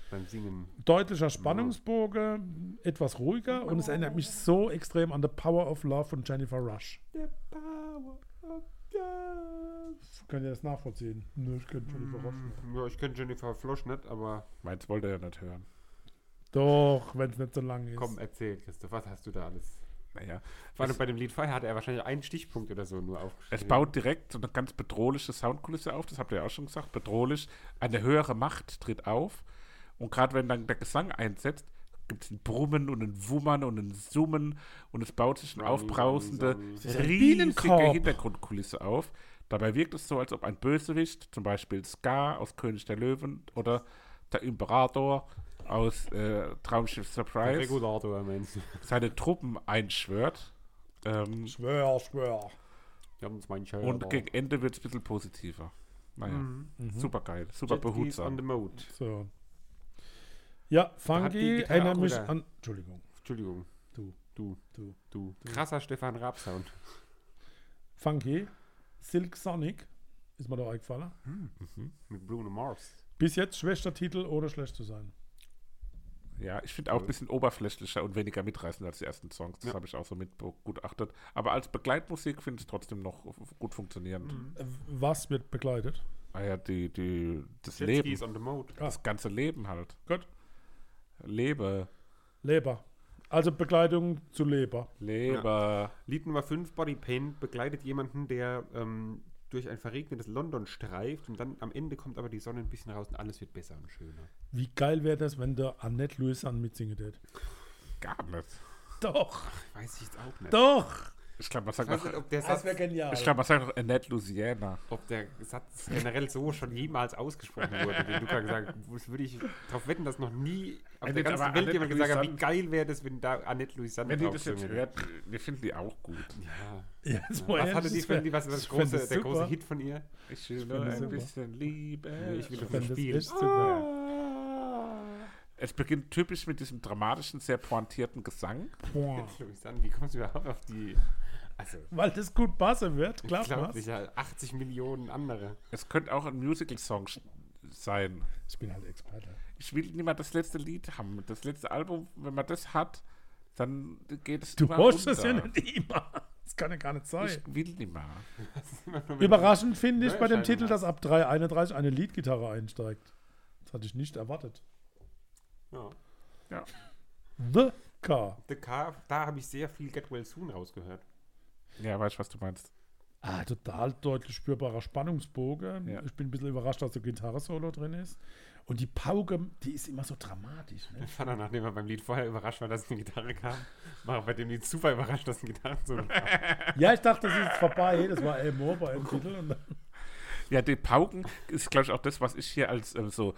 S3: beim Singen.
S2: Deutlicher Spannungsbogen, etwas ruhiger und es erinnert mich so extrem an The Power of Love von Jennifer Rush.
S3: The power of love.
S2: Könnt ihr das nachvollziehen? Nö, ich könnte Jennifer Rush nicht.
S3: Mm, Ja, ich kenne Jennifer Flosch nicht, aber
S1: meins wollte er ja nicht hören.
S2: Doch, wenn es nicht so lang ist.
S3: komm, erzähl, Christoph, was hast du da alles?
S1: Naja,
S3: Vor allem bei dem Lied vorher hat er wahrscheinlich einen Stichpunkt oder so nur aufgeschrieben.
S1: es baut direkt so eine ganz bedrohliche Soundkulisse auf, das habt ihr ja auch schon gesagt, bedrohlich. Eine höhere Macht tritt auf und gerade wenn dann der Gesang einsetzt, gibt es ein Brummen und ein Wummern und ein Summen und es baut sich eine aufbrausende, riesige. Hintergrundkulisse auf. Dabei wirkt es so, als ob ein Bösewicht, zum Beispiel Scar aus König der Löwen oder der Imperator aus äh, Traumschiff Surprise,
S3: Regulator, meinst du?
S1: seine Truppen einschwört. Ähm,
S2: Schwör, schwör.
S3: Wir haben uns meinen
S1: und
S3: da.
S1: gegen Ende wird es ein bisschen positiver. Naja,
S3: Mhm.
S1: super geil, super
S3: Jet Skis on
S1: behutsam.
S3: the mode.
S2: So. Ja, Funky
S3: Gitarre
S2: erinnert mich an. Entschuldigung.
S3: Entschuldigung.
S2: Du.
S3: Du.
S2: Du.
S3: Du. Krasser Stefan Raab-Sound.
S2: Funky. Silk Sonic. Ist mir doch eingefallen.
S3: Mit Bruno Mars.
S2: Bis jetzt schwächster Titel, ohne schlecht zu sein.
S1: Ja, ich finde auch ein bisschen oberflächlicher und weniger mitreißend als die ersten Songs. Das
S3: Ja.
S1: habe ich auch so mitbegutachtet. Aber als Begleitmusik finde ich es trotzdem noch gut funktionierend.
S2: Äh, Was wird begleitet?
S1: Ah ja, die, die, das
S3: Jet
S1: Leben,
S3: Skis on the mode.
S1: das ganze Leben halt.
S2: Gut.
S1: Lebe,
S2: Leber. Also Begleitung zu Leber.
S1: Lebe.
S3: Lied Nummer 5, Body Pain, begleitet jemanden, der ähm, durch ein verregnetes London streift und dann am Ende kommt aber die Sonne ein bisschen raus und alles wird besser und schöner.
S2: Wie geil wäre das, wenn der Annette Louisan mitsingen würde?
S1: Gar nicht.
S2: Doch,
S3: Weiß ich jetzt auch nicht.
S2: doch.
S1: Ich glaube, man
S3: Ich
S1: sagt noch,
S3: nicht, ob der
S2: Das
S3: Satz,
S2: wäre genial.
S1: ich glaub, man sagt noch Annette Louisiana.
S3: ob der Satz generell so schon jemals ausgesprochen wurde, den Luca gesagt hat. Das würde ich darauf wetten, dass noch nie auf
S1: Wenn
S3: der ganzen Welt
S1: Annette
S3: jemand gesagt hat, wie geil wäre das, wenn da Annette Louisanne
S1: Wenn die das jetzt hört, wir finden die auch gut.
S3: Ja.
S2: Ja, so
S3: Was hatte die
S2: das
S3: für die, was, was
S2: ich
S3: große,
S2: das
S3: der große. Hit von ihr?
S1: Ich will nur
S2: das
S1: ein
S2: super.
S1: bisschen Liebe.
S3: Ich will
S2: Ich das
S3: spielen.
S2: echt super.
S1: Es beginnt typisch mit diesem dramatischen, sehr pointierten Gesang.
S2: Boah.
S3: Wie kommst du überhaupt auf die... Also,
S2: Weil das gut passen wird, klar.
S3: unglaublich,
S2: was?
S3: ja, 80 Millionen andere.
S1: Es könnte auch ein Musical-Song sein.
S2: Ich bin halt Experte.
S1: Ich will nicht mal das letzte Lied haben. Das letzte Album, wenn man das hat, dann geht es
S2: Du brauchst das ja nicht immer. Das kann ja gar nicht sein.
S1: Ich will nicht mal.
S2: Überraschend finde ich bei dem Titel, dass ab 3.31 eine Leadgitarre einsteigt. Das hatte ich nicht erwartet.
S3: Ja.
S1: Ja.
S2: The Car.
S3: The Car, da habe ich sehr viel Get Well Soon rausgehört.
S1: Ja, weißt du, was du meinst.
S2: Ah, total deutlich spürbarer Spannungsbogen.
S1: Ja.
S2: Ich bin ein bisschen überrascht, dass der Gitarre-Solo drin ist. Und die Pauke, die ist immer so dramatisch. Ne?
S3: Ich war dann, nachdem er beim Lied vorher überrascht war, dass eine Gitarre kam, war er bei dem Lied super überrascht, dass eine Gitarre so kam.
S2: Ja, ich dachte, das ist jetzt vorbei. Das war Elmore bei dem Titel.
S1: Ja, die Pauken ist, glaube ich, auch das, was ich hier als ähm, so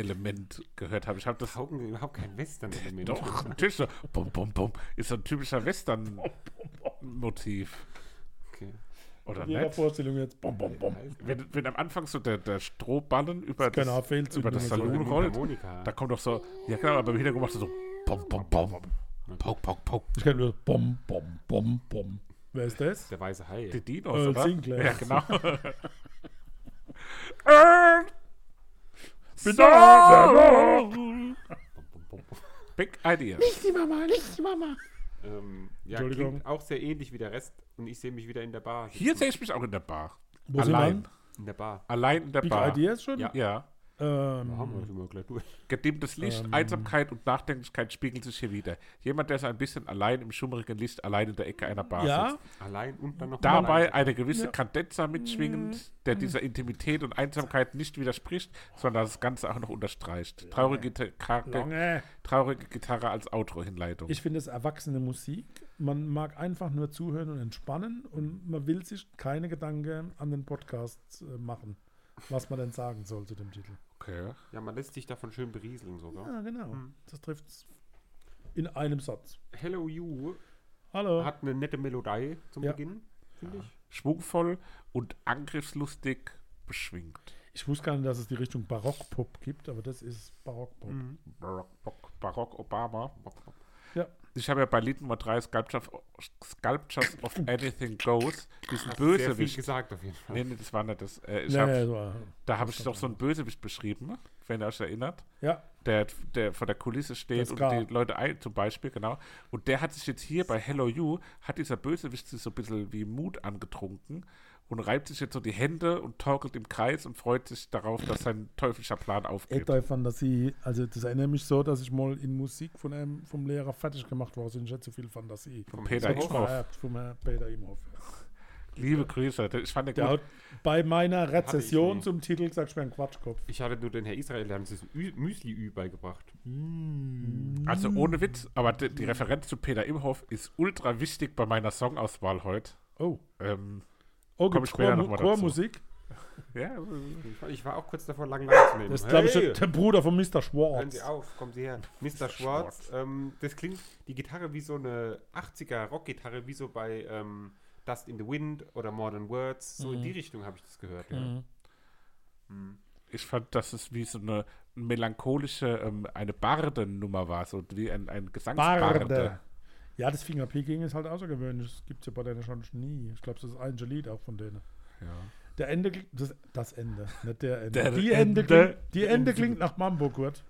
S1: Western-Element gehört habe. Ich habe das
S3: sind überhaupt kein Western-Element.
S1: doch, natürlich so, bum, bum, bum, ist so ein typischer Western-Motiv.
S3: Okay.
S1: Oder
S2: In
S1: nicht?
S2: Vorstellung jetzt. Bom, bom, bom.
S1: Wenn, wenn am Anfang so der, der Strohballen über das,
S2: fehlt
S1: über das. Saloon rollt, da kommt doch so, ja genau, aber im Hintergrund macht er so, bom, bom, bom. Poke, poke, poke.
S2: Ich kenne nur Bom, Bom, Bom, Bom. Wer ist das?
S3: Der weiße Hai.
S1: Die Dinos,
S2: Earl
S1: oder?
S2: Sinclair.
S1: Ja, genau.
S2: Bitte!
S1: Big Idea.
S2: die Mama, nicht die Mama.
S3: Ähm, ja,
S2: Entschuldigung.
S3: klingt auch sehr ähnlich wie der Rest und ich sehe mich wieder in der Bar.
S1: Hier
S3: sitzen.
S1: sehe ich mich auch in der Bar.
S2: Wo
S1: Allein.
S3: In der Bar.
S1: Allein in der
S2: Big
S1: Bar.
S2: Ideas schon?
S3: Ja.
S1: Ja.
S3: Da haben wir
S2: Ähm,
S3: schon mal gleich durch.
S1: Gedimmtes Licht,
S2: Ähm.
S1: Einsamkeit und Nachdenklichkeit spiegeln sich hier wieder. Jemand, der so ein bisschen allein im schummrigen Licht allein in der Ecke einer Bar
S2: ja,
S1: sitzt.
S3: Allein und dann noch
S1: Dabei
S3: allein.
S1: eine gewisse
S2: Ja.
S1: Kadenza mitschwingend, der dieser Intimität und Einsamkeit nicht widerspricht, sondern das Ganze auch noch unterstreicht. Traurige Gitarre, traurige Gitarre als Outro-Hinleitung.
S2: Ich finde es erwachsene Musik. Man mag einfach nur zuhören und entspannen und man will sich keine Gedanken an den Podcast äh, machen, was man denn sagen soll zu dem Titel.
S1: Okay.
S3: Ja, man lässt sich davon schön berieseln sogar.
S2: Ja, genau.
S3: Hm.
S2: Das trifft in einem Satz.
S3: Hello You
S2: Hallo.
S3: hat eine nette Melodie zum
S2: Ja.
S3: Beginn, finde ich.
S1: Schwungvoll und angriffslustig beschwingt.
S2: Ich wusste gar nicht, dass es die Richtung Barockpop gibt, aber das ist Barockpop.
S3: Mhm.
S1: Barock, Barock, Barock Obama.
S2: Ja.
S1: Ich habe ja bei Lied Nummer 3 Sculptures, Sculptures of Anything Goes diesen Bösewicht.
S3: gesagt auf jeden Fall.
S1: Nee, nee, das war nicht das. Äh, ich
S2: Ja,
S1: hab,
S2: ja, so,
S1: da habe ich doch so einen Bösewicht beschrieben, wenn ihr euch erinnert.
S2: ja,
S1: Der, der vor der Kulisse steht und die Leute ein, zum Beispiel, genau. Und der hat sich jetzt hier bei Hello You, hat dieser Bösewicht sich so ein bisschen wie Mut angetrunken und reibt sich jetzt so die Hände und torkelt im Kreis und freut sich darauf, dass sein teuflischer Plan aufgeht.
S2: Ethoi Fantasie. Also das erinnert mich so, dass ich mal in Musik von einem vom Lehrer fertig gemacht war, also nicht so viel Fantasie.
S1: Von Peter Imhoff.
S2: Vom Herrn Peter Imhoff.
S1: Liebe Grüße. Ich fand den
S2: Der
S1: gut.
S2: hat bei meiner Rezession zum Titel gesagt, ich bin ein Quatschkopf.
S3: Ich hatte nur den Herr Israel, der das Ü- Müsli-Ü beigebracht.
S1: Also ohne Witz, aber die, die Referenz zu Peter Imhoff ist ultra wichtig bei meiner Songauswahl heute.
S2: Oh,
S1: Ähm,
S2: oh
S1: Komm
S2: gibt Chor. Chormusik.
S1: ja,
S3: Ich war, auch kurz davor, lang lang zu nehmen.
S2: Das ist, glaube ich,
S3: Hey!
S2: der, der Bruder von Mr.
S3: Hören
S2: Schwartz.
S3: Sie auf, kommen Sie her. Mr. Schwartz, ähm, das klingt, die Gitarre wie so eine 80er Rockgitarre, wie so bei ähm, Dust in the Wind oder Modern Words. So in die Richtung habe ich das gehört. Ja.
S2: Mhm.
S3: Hm.
S1: ich fand, dass es wie so eine melancholische, ähm, eine Bardennummer war, so wie ein, ein Gesangsbarde.
S2: Barde. Ja, das Fingerpicking ist halt außergewöhnlich. Das gibt es ja bei denen schon nie. Ich glaube, das ist das einzige Lied auch von denen.
S1: Ja.
S2: Der Ende, klingt- das, das Ende, nicht der Ende.
S1: Der
S2: die Ende,
S1: Ende.
S2: klingt, die Ende klingt nach Mambo, Kurt.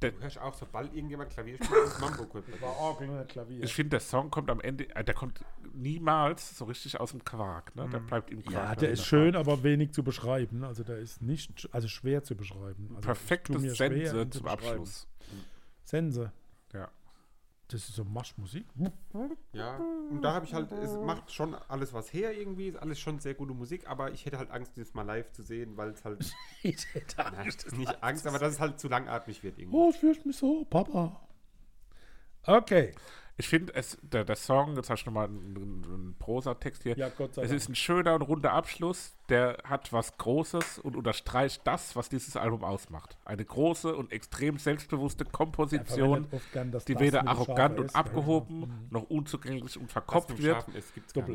S1: Der-
S3: Du hörst auch, sobald irgendjemand Klavier spielt, ist Mambo kurz.
S2: Orgel, nicht Klavier.
S1: Ich finde, der Song kommt am Ende, äh, der kommt niemals so richtig aus dem Quark. Ne? Der bleibt im Quark.
S2: Ja, der ist schön, aber wenig zu beschreiben. Also der ist nicht, also schwer zu beschreiben. Also
S1: Perfekte
S2: es tut mir schwer,
S1: Sense zum. Abschluss.
S2: Sense. Das ist so Marschmusik.
S3: Ja, und da habe ich halt, es macht schon alles was her irgendwie, ist alles schon sehr gute Musik, aber ich hätte halt Angst, das mal live zu sehen, weil es halt,
S2: Ich hätte
S3: nein, nicht Angst, aber dass es halt zu langatmig wird irgendwie.
S2: Oh, ich fürchte mich so, Papa. Okay.
S1: Ich finde, es der, der Song, jetzt hast du nochmal einen, einen, Prosatext hier.
S2: Ja, Gott sei
S1: Es
S2: Dank.
S1: ist ein schöner und runder Abschluss, der hat was Großes und unterstreicht das, was dieses Album ausmacht. Eine große und extrem selbstbewusste Komposition,
S2: gern
S1: die weder arrogant und
S2: ja,
S1: abgehoben,
S2: ja. Mhm.
S1: noch unzugänglich und verkopft wird.
S3: S.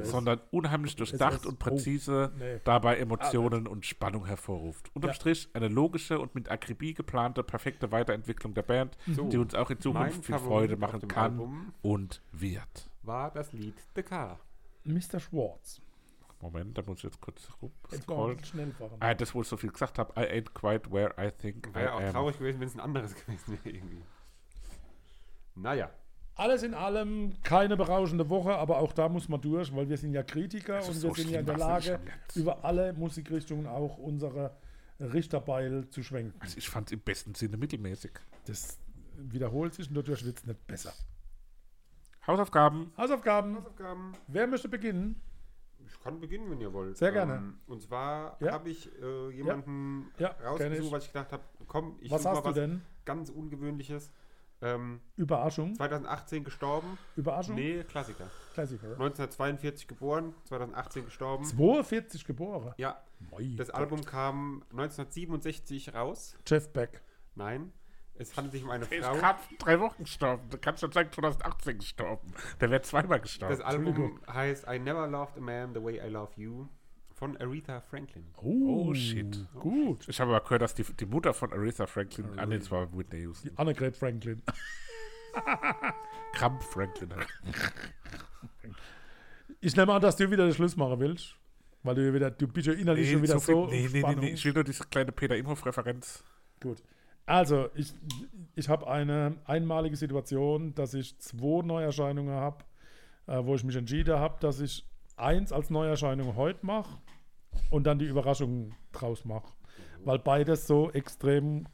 S1: sondern unheimlich durchdacht und präzise
S2: Oh, nee.
S1: dabei Emotionen und Spannung hervorruft. Unterm
S2: Ja.
S1: Strich eine logische und mit Akribie geplante, perfekte Weiterentwicklung der Band,
S3: So,
S1: die uns auch in Zukunft viel Freude machen kann
S3: Album
S1: und wird.
S3: war das Lied The Car.
S2: Mr. Schwartz.
S1: Moment, da muss ich jetzt kurz rumscrollen.
S2: schnell fahren.
S1: Ah, das, wo ich so viel gesagt habe, I ain't quite where I think I
S3: Wäre auch
S1: am.
S3: traurig gewesen, wenn es ein anderes gewesen wäre irgendwie. Naja,
S2: Alles in allem keine berauschende Woche, aber auch da muss man durch, weil wir sind ja Kritiker und
S1: so
S2: wir sind ja in der Lage, über alle Musikrichtungen auch unsere Richterbeil zu schwenken.
S1: Also ich fand es im besten Sinne mittelmäßig.
S2: Das wiederholt sich und dadurch wird es nicht besser.
S1: Hausaufgaben.
S2: Hausaufgaben.
S3: Hausaufgaben.
S2: Wer möchte beginnen?
S3: Ich kann beginnen, wenn ihr wollt.
S2: Sehr gerne.
S3: Ähm, und zwar
S2: Ja.
S3: habe ich äh, jemanden
S2: Ja, ich.
S3: rausgesucht, weil ich gedacht habe, komm, ich
S2: Was hast
S3: mal
S2: du
S3: was
S2: denn?
S3: ganz Ungewöhnliches. Ähm,
S2: Überraschung?
S3: 2018 gestorben.
S2: Überraschung?
S3: Nee, Klassiker.
S2: Klassiker.
S3: 1942 geboren, 2018 gestorben.
S2: 42 geboren.
S3: Ja,
S2: Mein
S3: das
S2: Gott.
S3: Album kam 1967 raus.
S2: Jeff Beck.
S3: Nein. Es handelt sich um eine
S1: Der ist
S3: Frau.
S1: gerade vor drei Wochen gestorben. Du kannst schon sagen, 2018 gestorben. Der wäre zweimal gestorben.
S3: Das Album heißt I Never Loved a Man the Way I Love You von Aretha Franklin.
S1: Oh, shit.
S2: Gut.
S1: Ich habe aber gehört, dass die, die Mutter von Aretha Franklin, ah, nee, das war Whitney Houston.
S2: Annegret Franklin.
S1: Kramp Franklin.
S2: Ich nehme an, dass du wieder den Schluss machen willst. Weil du wieder, du bist ja innerlich schon wieder so.
S1: viel- nee, nee, nee, nee, ich will nur diese kleine Peter Imhoff-Referenz.
S2: Gut. Also, ich, ich habe eine einmalige Situation, dass ich zwei Neuerscheinungen habe, äh, wo ich mich entschieden habe, dass ich eins als Neuerscheinung heute mache und dann die Überraschung draus mache. Weil beides so extrem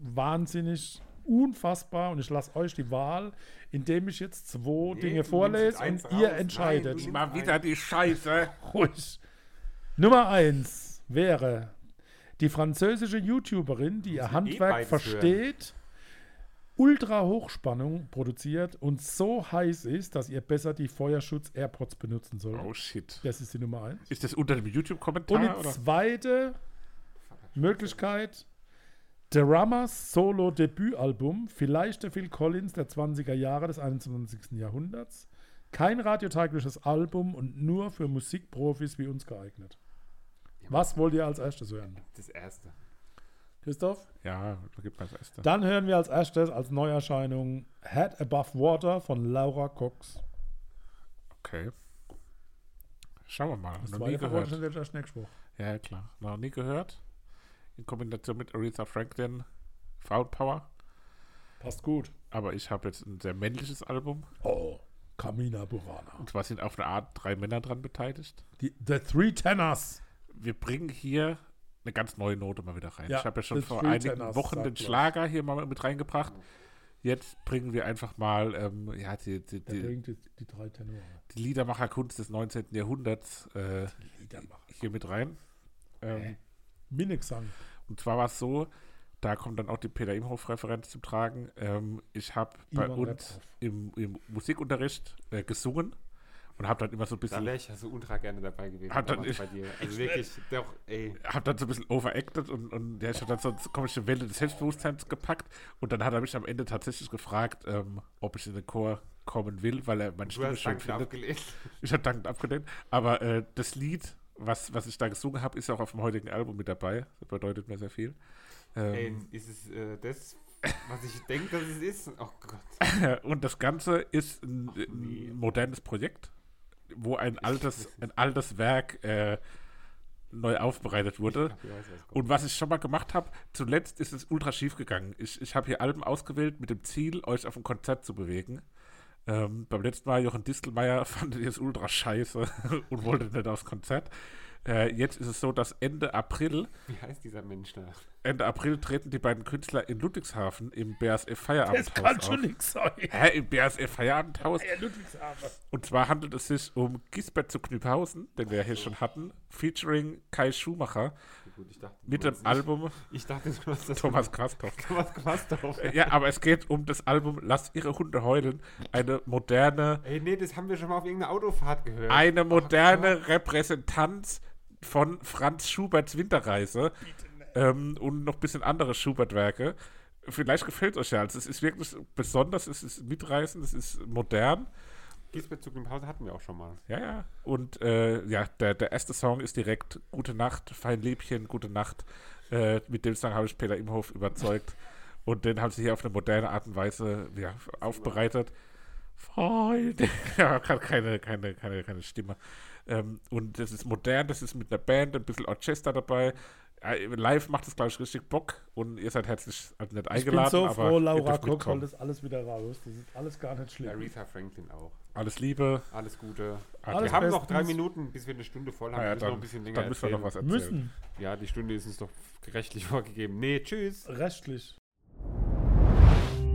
S2: wahnsinnig unfassbar und ich lasse euch die Wahl, indem ich jetzt zwei
S3: Nee,
S2: Dinge vorlese und ihr
S3: raus. Nein,
S2: entscheidet.
S3: nimmst
S1: Mal wieder die Scheiße.
S2: Ruhig. Nummer eins wäre die französische YouTuberin, die ihr
S3: eh
S2: Handwerk versteht, ultra Hochspannung produziert und so heiß ist, dass ihr besser die Feuerschutz AirPods benutzen sollt.
S1: Oh shit.
S2: Das ist die Nummer eins.
S1: Ist das unter dem
S2: Und
S1: YouTube-Kommentar?
S2: die
S1: oder?
S2: zweite Möglichkeit, Dramas Solo-Debütalbum, vielleicht der Phil Collins der 20er Jahre des 21. Jahrhunderts. Kein radiotaugliches Album und nur für Musikprofis wie uns geeignet. Was wollt ihr als erstes hören?
S3: Das erste.
S2: Christoph?
S1: Ja, da gibt man das erste.
S2: Dann hören wir als erstes als Neuerscheinung Head Above Water von Laura Cox.
S1: Okay. Schauen wir mal.
S2: Das
S1: Noch
S2: war
S1: nie gehört.
S2: schon der Schneckspruch.
S1: Ja, ja, klar. Noch nie gehört. In Kombination mit Aretha Franklin, Frauenpower.
S2: Passt gut.
S1: Aber ich habe jetzt ein sehr männliches Album.
S2: Oh, Kamina Burana.
S1: Und zwar sind auf eine Art drei Männer dran beteiligt.
S2: Die, The Three Tenors.
S1: Wir bringen hier eine ganz neue Note mal wieder rein.
S2: Ja,
S1: ich habe ja schon vor einigen
S2: Tenors,
S1: Wochen den. Schlager hier mal mit reingebracht. Jetzt bringen wir einfach mal ähm, ja, die, die, die,
S2: die, die drei Tenore.
S1: die Liedermacherkunst des 19. Jahrhunderts äh, hier mit rein. Ähm,
S2: Minnegesang.
S1: Und zwar war es so, da kommt dann auch die Peter Imhoff-Referenz zum Tragen. Ähm, ich habe bei uns im, im Musikunterricht äh, gesungen und habe dann immer so ein
S3: Da
S1: bisschen,
S3: wäre ich also ultra gerne dabei gewesen.
S1: Hat dann nicht-
S3: bei dir. Also wirklich, doch, ey.
S1: habe dann so ein bisschen overacted und, und ja, ich habe dann so eine komische Welle des Selbstbewusstseins gepackt und dann hat er mich am Ende tatsächlich gefragt, ähm, ob ich in den Chor kommen will, weil er meine Stimme schön findet.
S3: aufgelegt.
S1: Ich habe dankend abgelehnt. Aber äh, das Lied, was, was ich da gesungen habe, ist auch auf dem heutigen Album mit dabei. Das bedeutet mir sehr viel.
S3: Ey,
S1: Ähm,
S3: ist es äh, das, was ich denke, dass es ist? Oh Gott.
S1: und das Ganze ist ein,
S3: nee.
S1: ein modernes Projekt, wo ein altes, ein altes Werk äh, neu aufbereitet wurde.
S3: Glaub, weiß, was.
S1: Und was ich schon mal gemacht habe, zuletzt ist es ultra schief gegangen. Ich, ich habe hier Alben ausgewählt mit dem Ziel, euch auf ein Konzert zu bewegen. Ähm, beim letzten Mal, Jochen Distelmeier fand ihr es ultra scheiße und wollte nicht aufs Konzert. Äh, jetzt ist es so, dass Ende April,
S3: Wie heißt dieser Mensch da?
S1: Ende April treten die beiden Künstler in Ludwigshafen im BASF
S2: Das
S1: Feierabendhaus
S2: kann
S1: auf.
S2: schon nichts sein.
S1: Hä, im BASF Feierabendhaus?
S2: Ja, Ludwigshafen.
S1: Und zwar handelt es sich um Gisbert zu Knüpphausen, den wir ja hier schon hatten, featuring Kai Schumacher
S3: Gut, ich dachte,
S1: mit dem Album
S3: Ich dachte, du hast das
S1: Thomas Quasthoff.
S3: Thomas Quasthoff.
S1: Äh, Ja, aber es geht um das Album Lass ihre Hunde heulen. Eine moderne,
S3: Ey, nee, das haben wir schon mal auf irgendeiner Autofahrt gehört.
S1: eine moderne Repräsentanz von Franz Schuberts Winterreise ähm, und noch ein bisschen andere Schubert-Werke. Vielleicht gefällt es euch ja. Also es ist wirklich besonders, es ist mitreißend, es ist modern.
S3: Gisbert im Hause hatten wir auch schon mal.
S1: Ja, ja. Und äh, ja, der, der erste Song ist direkt Gute Nacht, fein Liebchen, Gute Nacht. Äh, mit dem Song habe ich Peter Imhof überzeugt. Und den haben sie hier auf eine moderne Art und Weise ja, aufbereitet. Freunde. Ja, keine, keine, keine, keine Stimme. Ähm, und das ist modern, das ist mit einer Band, ein bisschen Orchester dabei. Äh, live macht es, glaube ich, richtig Bock. Und ihr seid herzlich also nicht
S2: Ich
S1: eingeladen.
S2: bin so
S1: aber
S2: froh, Laura Cox holt das alles wieder raus. Das ist alles gar nicht schlimm.
S3: Aretha Franklin auch.
S1: Alles Liebe.
S3: Alles Gute.
S2: Alles
S3: wir haben noch drei. Minuten, bis wir eine Stunde voll haben.
S1: Ja,
S3: müssen noch
S1: dann,
S3: ein bisschen länger
S1: dann müssen wir noch was
S3: erzählen.
S1: erzählen.
S2: Müssen.
S3: Ja, die Stunde ist uns doch rechtlich vorgegeben. Nee, tschüss.
S2: Rechtlich.